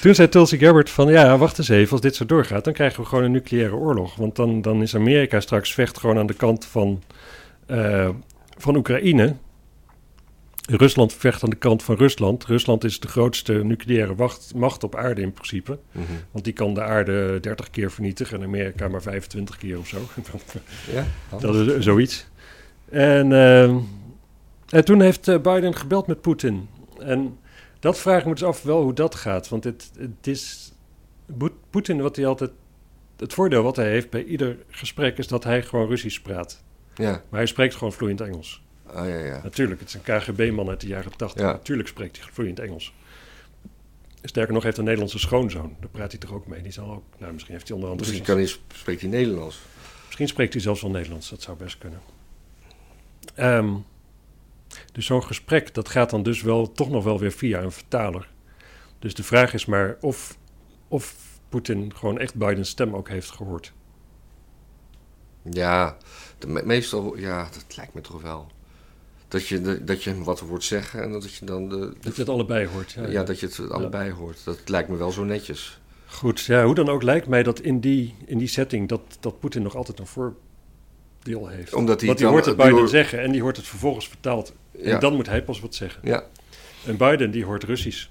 Toen zei Tulsi Gabbard van, ja, wacht eens even, als dit zo doorgaat, dan krijgen we gewoon een nucleaire oorlog. Want dan, dan is Amerika straks vecht gewoon aan de kant van, eh, van Oekraïne. Rusland vecht aan de kant van Rusland. Rusland is de grootste nucleaire wacht, macht op aarde in principe.
Mhm.
Want die kan de aarde 30 keer vernietigen en Amerika maar 25 keer of zo.
ja?
Dat is eh, zoiets. En, ehm, en toen heeft eh, Biden gebeld met Poetin. En dat vraag ik me dus af wel hoe dat gaat. Want het, het is... Poetin, wat hij altijd... Het voordeel wat hij heeft bij ieder gesprek is dat hij gewoon Russisch praat.
Ja.
Maar hij spreekt gewoon vloeiend Engels.
Oh, ja, ja.
Natuurlijk, het is een KGB-man uit de jaren 80.
Ja.
Natuurlijk spreekt hij vloeiend Engels. Sterker nog, heeft een Nederlandse schoonzoon. Daar praat hij toch ook mee. Die zal ook... Nou, misschien heeft hij onderhand
Misschien
Russisch.
kan hij, spreekt hij Nederlands.
Misschien spreekt hij zelfs wel Nederlands, dat zou best kunnen. Ehm, dus zo'n gesprek, dat gaat dan dus wel toch nog wel weer via een vertaler. Dus de vraag is maar of, of Poetin gewoon echt Bidens stem ook heeft gehoord.
Ja, de, me- meestal, ja, dat lijkt me toch wel. Dat je, de- dat je hem wat hoort zeggen en dat je dan de, de-
Dat je het allebei hoort. Ja,
ja,
ja.
dat je het allebei hoort. Dat lijkt me wel zo netjes.
Goed, ja, hoe dan ook lijkt mij dat in die, in die setting dat, dat Poetin nog altijd een voordeel heeft.
Omdat hij
Want die
dan-
hoort het Biden
hoort-
zeggen en die hoort het vervolgens vertaald. En dan moet hij pas wat zeggen.
Ja,
En Biden die hoort Russisch.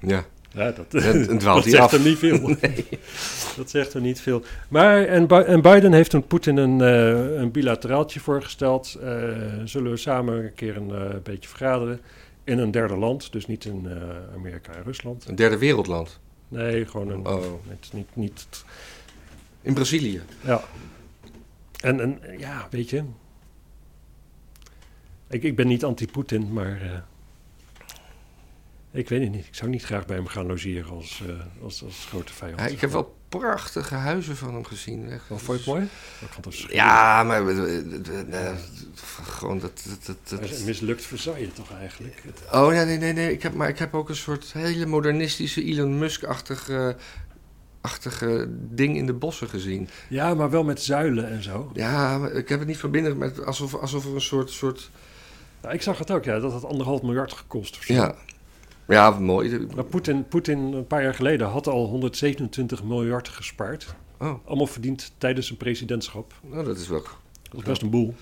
ja.
Ja, dat,
En,
dat zegt
af.
er niet veel. Dat zegt er niet veel. Maar, en, en Biden heeft toen Poetin een, eh, een bilateraaltje voorgesteld. Eh, zullen we samen een keer een eh, beetje vergaderen in een derde land. Dus niet in Amerika en Rusland.
Een derde wereldland.
Nee, gewoon een...
Oh.
Niet, niet, niet,
In Brazilië.
ja. En, en ja, weet je... Ik, ik ben niet anti-Poetin, maar... ik weet het niet. Ik zou niet graag bij hem gaan logeren als, eh, als, als grote vijand.
Ja, ik heb wel prachtige huizen van hem gezien. Echt.
Wel, vond je het mooi?
Ja, maar eh, eh, gewoon dat... dat, dat, dat-
mislukt Versailles toch eigenlijk?
Oh nee, nee, nee, nee. Ik heb, maar ik heb ook een soort hele modernistische Elon Musk-achtige achtige ding in de bossen gezien.
Ja, maar wel met zuilen en zo.
Ja, ik heb het niet verbinden met alsof, alsof er een soort, soort
Ja, ik zag het ook, ja, dat had anderhalf miljard gekost. Of zo.
ja, ja, mooi.
Maar Poetin, Poetin een paar jaar geleden had al 127 miljard gespaard.
Oh,
Allemaal verdiend tijdens zijn presidentschap.
nou, dat is wel.
Dat is best een boel.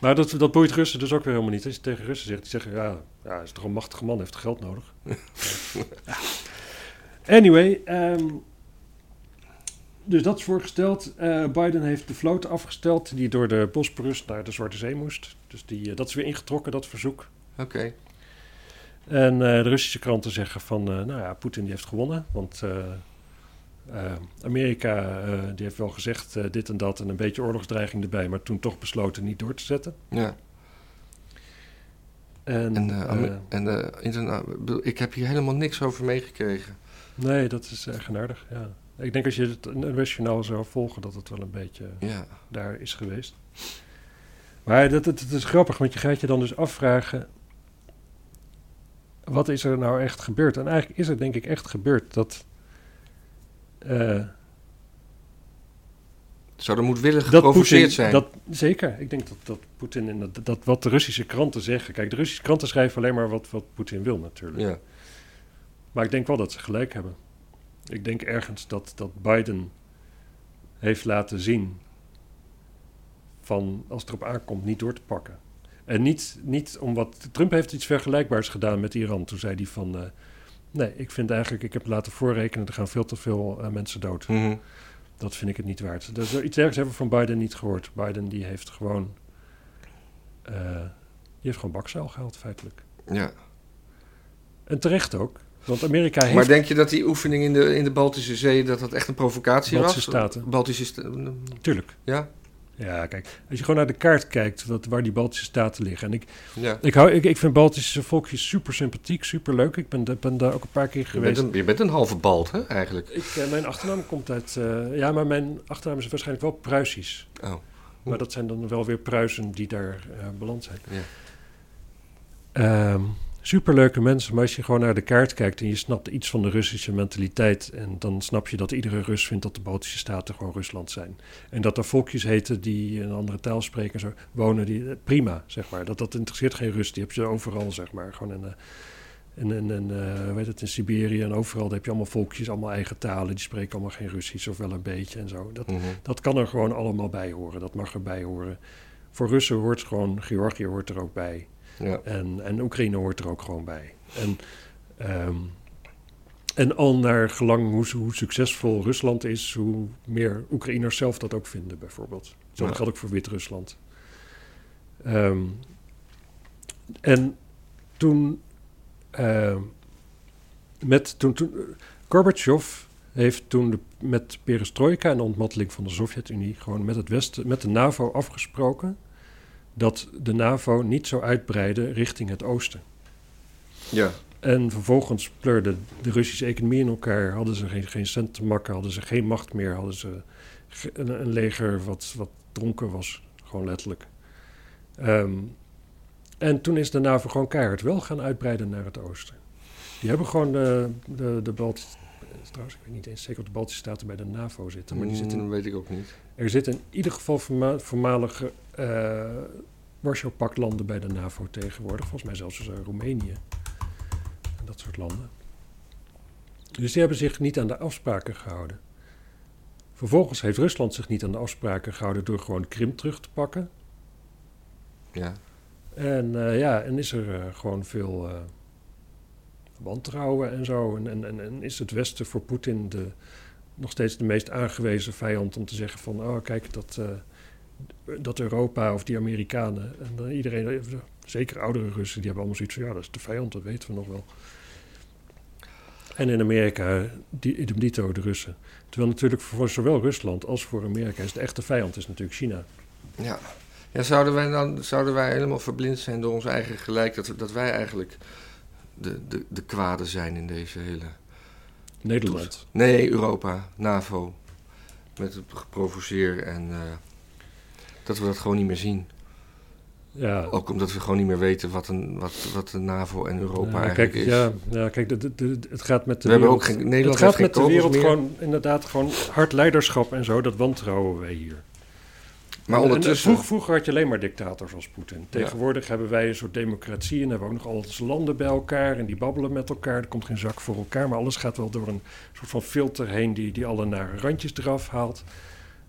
Maar dat, dat boeit Russen dus ook weer helemaal niet. Als je tegen Russen zegt, die zeggen, ja, ja is toch een machtige man, heeft geld nodig. Ja. Anyway, ehm, dus dat is voorgesteld. Eh, Biden heeft de vloot afgesteld die door de Bosporus naar de Zwarte Zee moest. Dus die, eh, dat is weer ingetrokken, dat verzoek.
Oké.
En eh, de Russische kranten zeggen van, eh, nou ja, Poetin die heeft gewonnen. Want eh, Amerika die heeft wel gezegd dit en dat en een beetje oorlogsdreiging erbij, maar toen toch besloten niet door te zetten.
Ja.
En,
En, ik heb hier helemaal niks over meegekregen.
nee, dat is eigenaardig. Ja. Ik denk als je het NOS-journaal zou volgen, dat het wel een beetje
Ja.
daar is geweest. Maar dat, dat is grappig, want je gaat je dan dus afvragen... wat is er nou echt gebeurd? En eigenlijk is er denk ik echt gebeurd dat... eh,
Zou er moedwillig
dat
geprovoceerd zijn?
Dat, zeker. Ik denk dat, dat Poetin en dat, dat wat de Russische kranten zeggen... Kijk, de Russische kranten schrijven alleen maar wat, wat Poetin wil natuurlijk.
Ja.
Maar ik denk wel dat ze gelijk hebben. Ik denk ergens dat, dat Biden heeft laten zien van als het erop aankomt niet door te pakken. En niet, niet omdat Trump heeft iets vergelijkbaars gedaan met Iran. Toen zei hij van eh, nee, ik vind eigenlijk, ik heb laten voorrekenen, er gaan veel te veel eh, mensen dood.
Mhm.
Dat vind ik het niet waard. Dus iets dergelijks hebben we van Biden niet gehoord. Biden die heeft gewoon, eh, die heeft gewoon bakzeil gehaald feitelijk.
ja.
En terecht ook. Want Amerika heeft
Maar denk je dat die oefening in de, in de Baltische Zee... dat dat echt een provocatie
Baltische
was?
Staten.
Baltische Staten.
Tuurlijk.
Ja?
Ja, kijk, als je gewoon naar de kaart kijkt wat, waar die Baltische staten liggen. En ik,
Ja.
ik, hou, ik, ik vind Baltische volkjes super sympathiek, super leuk. Ik ben, ben daar ook een paar keer
Je
geweest.
bent, een, je bent een halve Balt, hè, eigenlijk.
Ik, eh, mijn achternaam komt uit... eh, ja, maar mijn achternaam is waarschijnlijk wel Pruisisch.
Oh.
Maar dat zijn dan wel weer Pruisen die daar eh, beland zijn.
Ja.
Ehm, superleuke mensen, maar als je gewoon naar de kaart kijkt en je snapt iets van de Russische mentaliteit, en dan snap je dat iedere Rus vindt dat de Baltische Staten gewoon Rusland zijn. En dat er volkjes heten die een andere taal spreken en zo wonen, die, eh, prima, zeg maar. Dat, dat interesseert geen Rus, die heb je overal, zeg maar. Gewoon in, eh, in, in, in, eh, weet het, in Siberië en overal daar heb je allemaal volkjes, allemaal eigen talen, die spreken allemaal geen Russisch of wel een beetje en zo. Dat,
Mhm.
dat kan er gewoon allemaal bij horen. Dat mag erbij horen. Voor Russen hoort gewoon, Georgië hoort er ook bij.
Ja.
En, en Oekraïne hoort er ook gewoon bij. En, ehm, en al naar gelang hoe, hoe succesvol Rusland is, hoe meer Oekraïners zelf dat ook vinden, bijvoorbeeld. Zo geldt ook voor Wit-Rusland. Ehm, en toen, ehm, met, toen, toen Gorbachev heeft toen de, met perestroika en de ontmanteling van de Sovjet-Unie gewoon met het Westen, met de NAVO afgesproken dat de NAVO niet zou uitbreiden richting het oosten.
ja.
En vervolgens pleurde de Russische economie in elkaar, hadden ze geen, geen cent te makken, hadden ze geen macht meer, hadden ze een, een leger wat, wat dronken was, gewoon letterlijk. Ehm, en toen is de NAVO gewoon keihard wel gaan uitbreiden naar het oosten. Die hebben gewoon de, de, de Baltische... Trouwens, ik weet niet eens zeker of de Baltische Staten bij de NAVO zitten, maar die zitten
Mm, weet ik ook niet.
er zitten in ieder geval voorma- voormalige eh Warschau-pactlanden bij de NAVO tegenwoordig. Volgens mij zelfs Roemenië. En dat soort landen. Dus die hebben zich niet aan de afspraken gehouden. Vervolgens heeft Rusland zich niet aan de afspraken gehouden door gewoon Krim terug te pakken.
Ja.
En eh, ja, en is er eh, gewoon veel wantrouwen en zo. En, en, en, is het Westen voor Poetin de, nog steeds de meest aangewezen vijand om te zeggen van... oh, kijk, dat, dat Europa of die Amerikanen en dan iedereen... Zeker oudere Russen, die hebben allemaal zoiets van... ja, dat is de vijand, dat weten we nog wel. En in Amerika, die, idem dito, de Russen. Terwijl natuurlijk voor zowel Rusland als voor Amerika... is de echte vijand is natuurlijk China.
Ja. ja, zouden wij dan zouden wij helemaal verblind zijn door ons eigen gelijk, dat, dat wij eigenlijk de, de, de kwade zijn in deze hele.
Nederland.
Nee, Europa, NAVO, met het geprovoceer en eh, dat we dat gewoon niet meer zien.
Ja,
Ook omdat we gewoon niet meer weten wat, een, wat, wat de NAVO en Europa
Ja,
eigenlijk
kijk,
is.
Ja, ja, kijk, de, de, de- het gaat met de
we hebben ook geen, Nederland
het gaat met de wereld
meer.
gewoon inderdaad gewoon hard leiderschap en zo. Dat wantrouwen wij hier.
Maar
En- en
ondertussen,
vroeg- vroeger had je alleen maar dictators als Poetin. Tegenwoordig hebben wij een soort democratie en hebben we ook nog al onze landen bij elkaar en die babbelen met elkaar. Er komt geen zak voor elkaar, maar alles gaat wel door een soort van filter heen die, die alle nare randjes eraf haalt.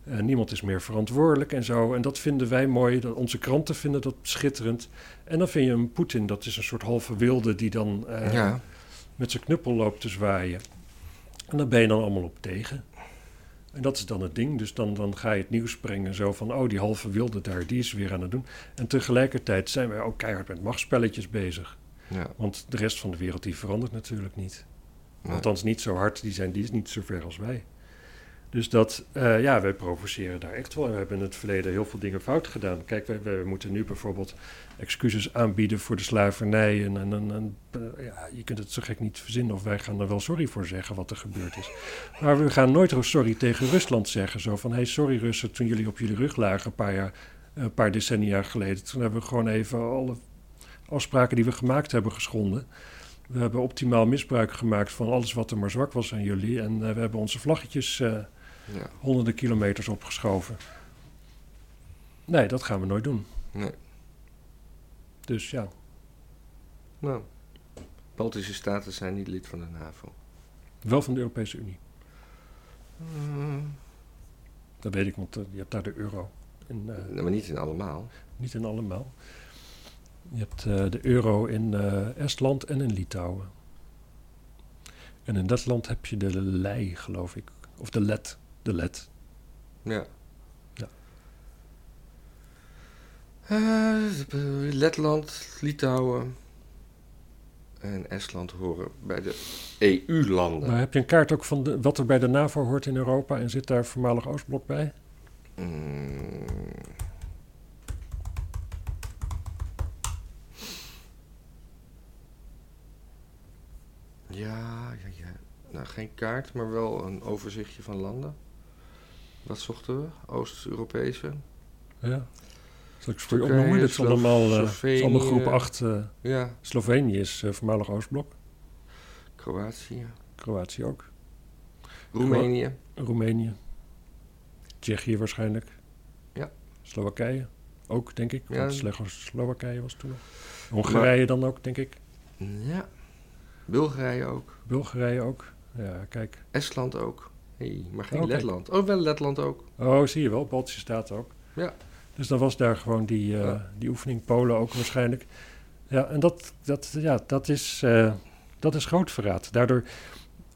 Eh, niemand is meer verantwoordelijk en zo. En dat vinden wij mooi. Dat, onze kranten vinden dat schitterend. En dan vind je een Poetin, dat is een soort halve wilde die dan eh,
ja,
met zijn knuppel loopt te zwaaien. En daar ben je dan allemaal op tegen. En dat is dan het ding. Dus dan, dan ga je het nieuws brengen zo van... oh, die halve wilde daar, die is weer aan het doen. En tegelijkertijd zijn wij ook keihard met machtspelletjes bezig.
ja,
Want de rest van de wereld die verandert natuurlijk niet.
nee.
Althans niet zo hard, die, zijn, die is niet zo ver als wij. Dus dat, eh, ja, wij provoceren daar echt wel. En we hebben in het verleden heel veel dingen fout gedaan. Kijk, we, moeten nu bijvoorbeeld excuses aanbieden voor de slavernij. En, en, en, en, eh, ja, je kunt het zo gek niet verzinnen of wij gaan er wel sorry voor zeggen wat er gebeurd is. Maar we gaan nooit sorry tegen Rusland zeggen. Zo van, hey, sorry Russen, toen jullie op jullie rug lagen een paar, jaar, een paar decennia geleden. Toen hebben we gewoon even alle afspraken die we gemaakt hebben geschonden. We hebben optimaal misbruik gemaakt van alles wat er maar zwak was aan jullie. En uh, we hebben onze vlaggetjes uh, ja. honderden kilometers opgeschoven. Nee, dat gaan we nooit doen.
Nee.
Dus ja.
Nou, Baltische staten zijn niet lid van de NAVO.
Wel van de Europese Unie. Mm. Dat weet ik, want uh, je hebt daar de euro.
In, nee, maar niet in allemaal.
Niet in allemaal. Je hebt uh, de euro in Estland en in Litouwen. En in dat land heb je de lei, geloof ik. Of de let. De let.
Ja.
ja.
Uh, Letland, Litouwen en Estland horen bij de EU-landen.
Maar heb je een kaart ook van de, wat er bij de NAVO hoort in Europa en zit daar voormalig Oostblok bij?
Mm. Ja, ja, ja. Nou, geen kaart, maar wel een overzichtje van landen. Wat zochten we? Oost-Europese.
Ja. Zal ik voor je opnoemen? Dit is allemaal, uh, is allemaal groep 8. Uh,
ja.
Slovenië is uh, voormalig Oostblok.
Kroatië.
Kroatië ook.
Roemenië.
Roemenië. Tsjechië waarschijnlijk.
Ja.
Slowakije ook, denk ik.
Ja.
Want Slowakije was toen. Hongarije maar, dan ook, denk ik.
Ja. Bulgarije ook.
Bulgarije ook. Ja, kijk.
Estland ook. Hey, maar geen okay. Letland. Oh, wel Letland ook.
Oh, zie je wel. Baltische Staten ook.
Ja.
Dus dan was daar gewoon die, uh, ja. die oefening. Polen ook waarschijnlijk. Ja, en dat, dat, ja, dat, is, uh, dat is groot verraad. Daardoor,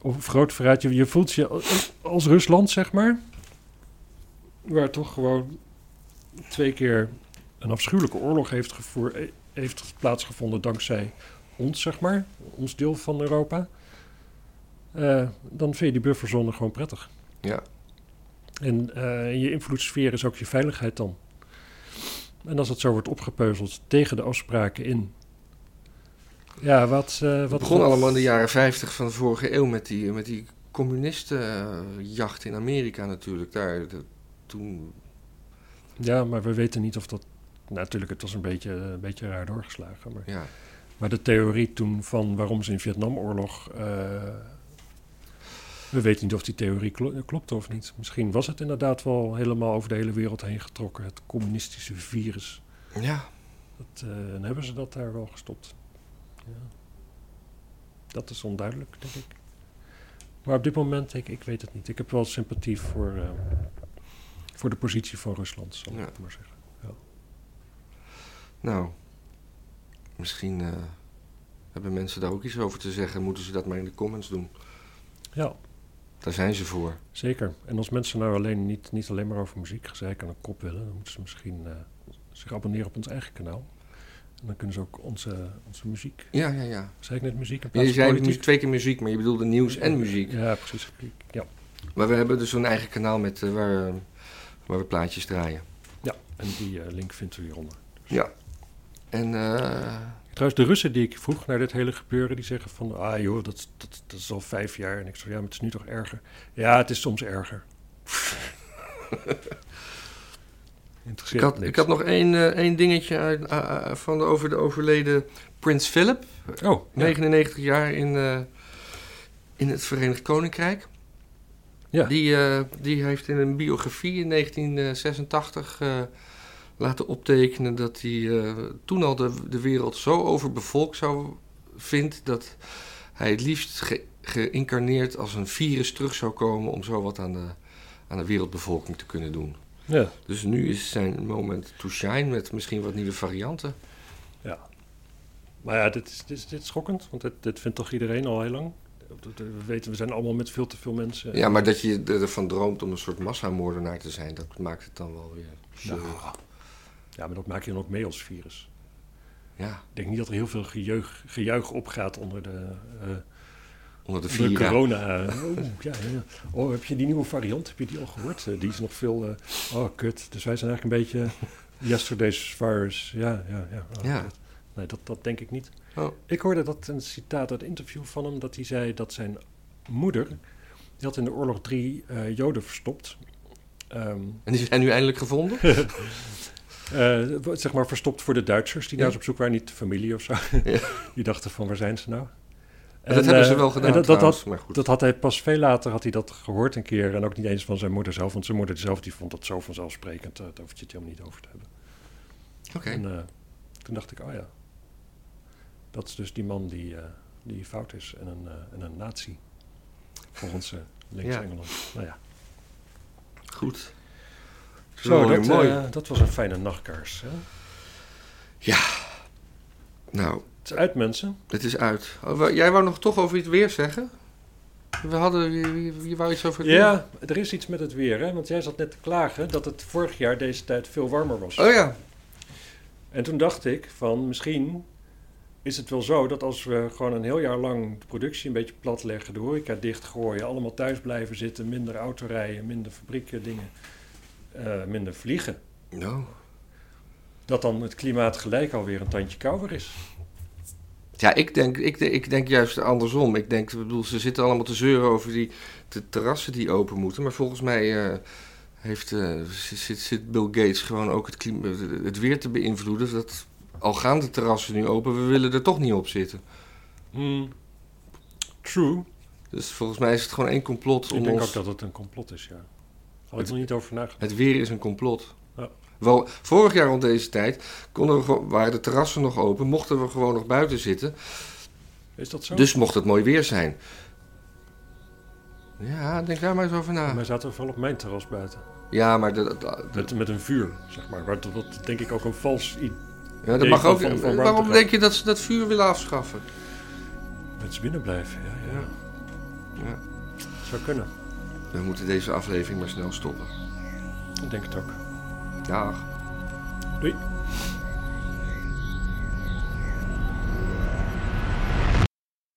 of groot verraad, je, je voelt je als Rusland, zeg maar. Waar toch gewoon twee keer een afschuwelijke oorlog heeft, gevoer, heeft plaatsgevonden dankzij ons, zeg maar, ons deel van Europa, uh, dan vind je die bufferzone gewoon prettig.
Ja.
En uh, je invloedssfeer is ook je veiligheid dan. En als het zo wordt opgepeuzeld tegen de afspraken in. Ja, wat. Uh, wat
het begon allemaal in de jaren 50 van de vorige eeuw met die, met die communistenjacht in Amerika natuurlijk. Daar, de, toen.
Ja, maar we weten niet of dat. Nou, natuurlijk, het was een beetje, een beetje raar doorgeslagen. Maar...
Ja.
Maar de theorie toen van waarom ze in Vietnamoorlog. Uh, we weten niet of die theorie kl klopte of niet. Misschien was het inderdaad wel helemaal over de hele wereld heen getrokken, het communistische virus.
Ja.
Dat, uh, en hebben ze dat daar wel gestopt. Ja. Dat is onduidelijk, denk ik. Maar op dit moment, ik, ik weet het niet. Ik heb wel sympathie voor, uh, voor de positie van Rusland, zal
ja.
ik maar zeggen. Ja.
Nou, Misschien uh, hebben mensen daar ook iets over te zeggen. Moeten ze dat maar in de comments doen.
Ja.
Daar zijn ze voor.
Zeker. En als mensen nou alleen niet, niet alleen maar over muziek gezeik aan een kop willen... dan moeten ze misschien uh, zich abonneren op ons eigen kanaal. En dan kunnen ze ook onze, onze muziek...
Ja, ja, ja.
Zei ik net muziek in
ja, Je zei nu twee keer muziek, maar je bedoelde nieuws en muziek.
Ja, precies. Ja.
Maar we hebben dus een eigen kanaal met, uh, waar, waar we plaatjes draaien.
Ja, en die link vindt u hieronder.
Dus. Ja. En.
Trouwens, de Russen die ik vroeg naar dit hele gebeuren, die zeggen van, ah joh, dat, dat, dat is al vijf jaar. En ik zei, ja, maar het is nu toch erger? Ja, het is soms erger.
ik, had, ik had nog één, uh, één dingetje uit, uh, van de, over de overleden Prins Philip.
Oh,
99 ja. jaar in, in het Verenigd Koninkrijk.
Ja.
Die, die heeft in een biografie in 1986 laten optekenen dat hij uh, toen al de, de wereld zo overbevolkt zou vindt dat hij het liefst ge, geïncarneerd als een virus terug zou komen om zo wat aan de, aan de wereldbevolking te kunnen doen.
Ja.
Dus nu is zijn moment to shine met misschien wat nieuwe varianten.
Ja. Maar ja, dit is, dit is, dit is schokkend, want dit, dit vindt toch iedereen al heel lang? We weten, we zijn allemaal met veel te veel mensen.
Ja, maar dat je ervan droomt om een soort massamoordenaar te zijn, dat maakt het dan wel weer.
Nou, ja, maar dat maak je dan ook mee als virus.
Ja.
Ik denk niet dat er heel veel gejuich, gejuich opgaat onder de, uh,
Onder de
corona. Oh, ja, ja. oh, heb je die nieuwe variant? Heb je die al gehoord? Eh, die is nog veel. eh, oh, kut. Dus wij zijn eigenlijk een beetje. Yesterday's virus. Ja, ja, ja. Oh,
Ja.
kut. Nee, dat, dat denk ik niet.
Oh.
Ik hoorde dat een citaat uit een interview van hem. Dat hij zei dat zijn moeder. Die had in de oorlog drie eh, Joden verstopt. Ehm,
En die zijn nu eindelijk gevonden?
eh, zeg maar verstopt voor de Duitsers die ze op zoek waren. Niet de familie of zo. Die dachten van waar zijn ze nou?
En dat hebben ze
eh,
wel
en
gedaan
dat, dat, had,
maar goed.
dat had hij pas veel later had hij dat gehoord een keer. En ook niet eens van zijn moeder zelf. Want zijn moeder zelf die vond dat zo vanzelfsprekend. eh, Daar hoef je het helemaal niet over te hebben.
Oké.
En toen dacht ik, oh ja. Dat is dus die man die, die fout is. En een, eh, en een nazi. Volgens uh, links
Ja.
Engeland. Nou ja.
Goed.
Zo,
Mooi,
dat,
mooi.
eh, dat was een fijne nachtkaars. Hè?
Nou,
Het is uit, mensen.
het is uit. Oh, jij wou nog toch over iets weer zeggen? We hadden, je, je, wou iets over het weer?
Ja, er is iets met het weer. Hè? Want jij zat net te klagen dat het vorig jaar deze tijd veel warmer was.
Oh ja.
En toen dacht ik van misschien is het wel zo dat als we gewoon een heel jaar lang de productie een beetje plat leggen, de horeca dichtgooien, allemaal thuis blijven zitten, minder autorijden, minder fabrieken, dingen, eh, minder vliegen,
Nou.
dat dan het klimaat gelijk alweer een tandje kouder is.
Ja, ik denk, ik, ik denk juist andersom. Ik denk, ik bedoel, ze zitten allemaal te zeuren over die de terrassen die open moeten. Maar volgens mij eh, heeft, eh, zit, zit Bill Gates gewoon ook het, klima, het weer te beïnvloeden. Dat, al gaan de terrassen nu open, we willen er toch niet op zitten.
Hmm. True.
Dus volgens mij is het gewoon één complot
Ik
om
denk
ons...
ook dat het een complot is, ja. Had ik
Het-
nog niet over nagedacht.
Het weer is een complot.
Ja.
Wel, vorig jaar rond deze tijd konden we, waren de terrassen nog open, mochten we gewoon nog buiten zitten.
Is dat zo?
Dus mocht het mooi weer zijn. Ja, denk daar maar eens over na.
Wij zaten wel op mijn terras buiten.
Ja, maar dat, dat,
Met, met een vuur, zeg maar. Wat, wat denk ik ook een vals idee.
ja, dat mag ook.
van- van
waarom denk je dat ze dat vuur willen afschaffen?
Mensen binnen blijven, ja, ja.
Ja.
Zou kunnen.
We moeten deze aflevering maar snel stoppen.
Ik denk het ook.
Dag.
Doei.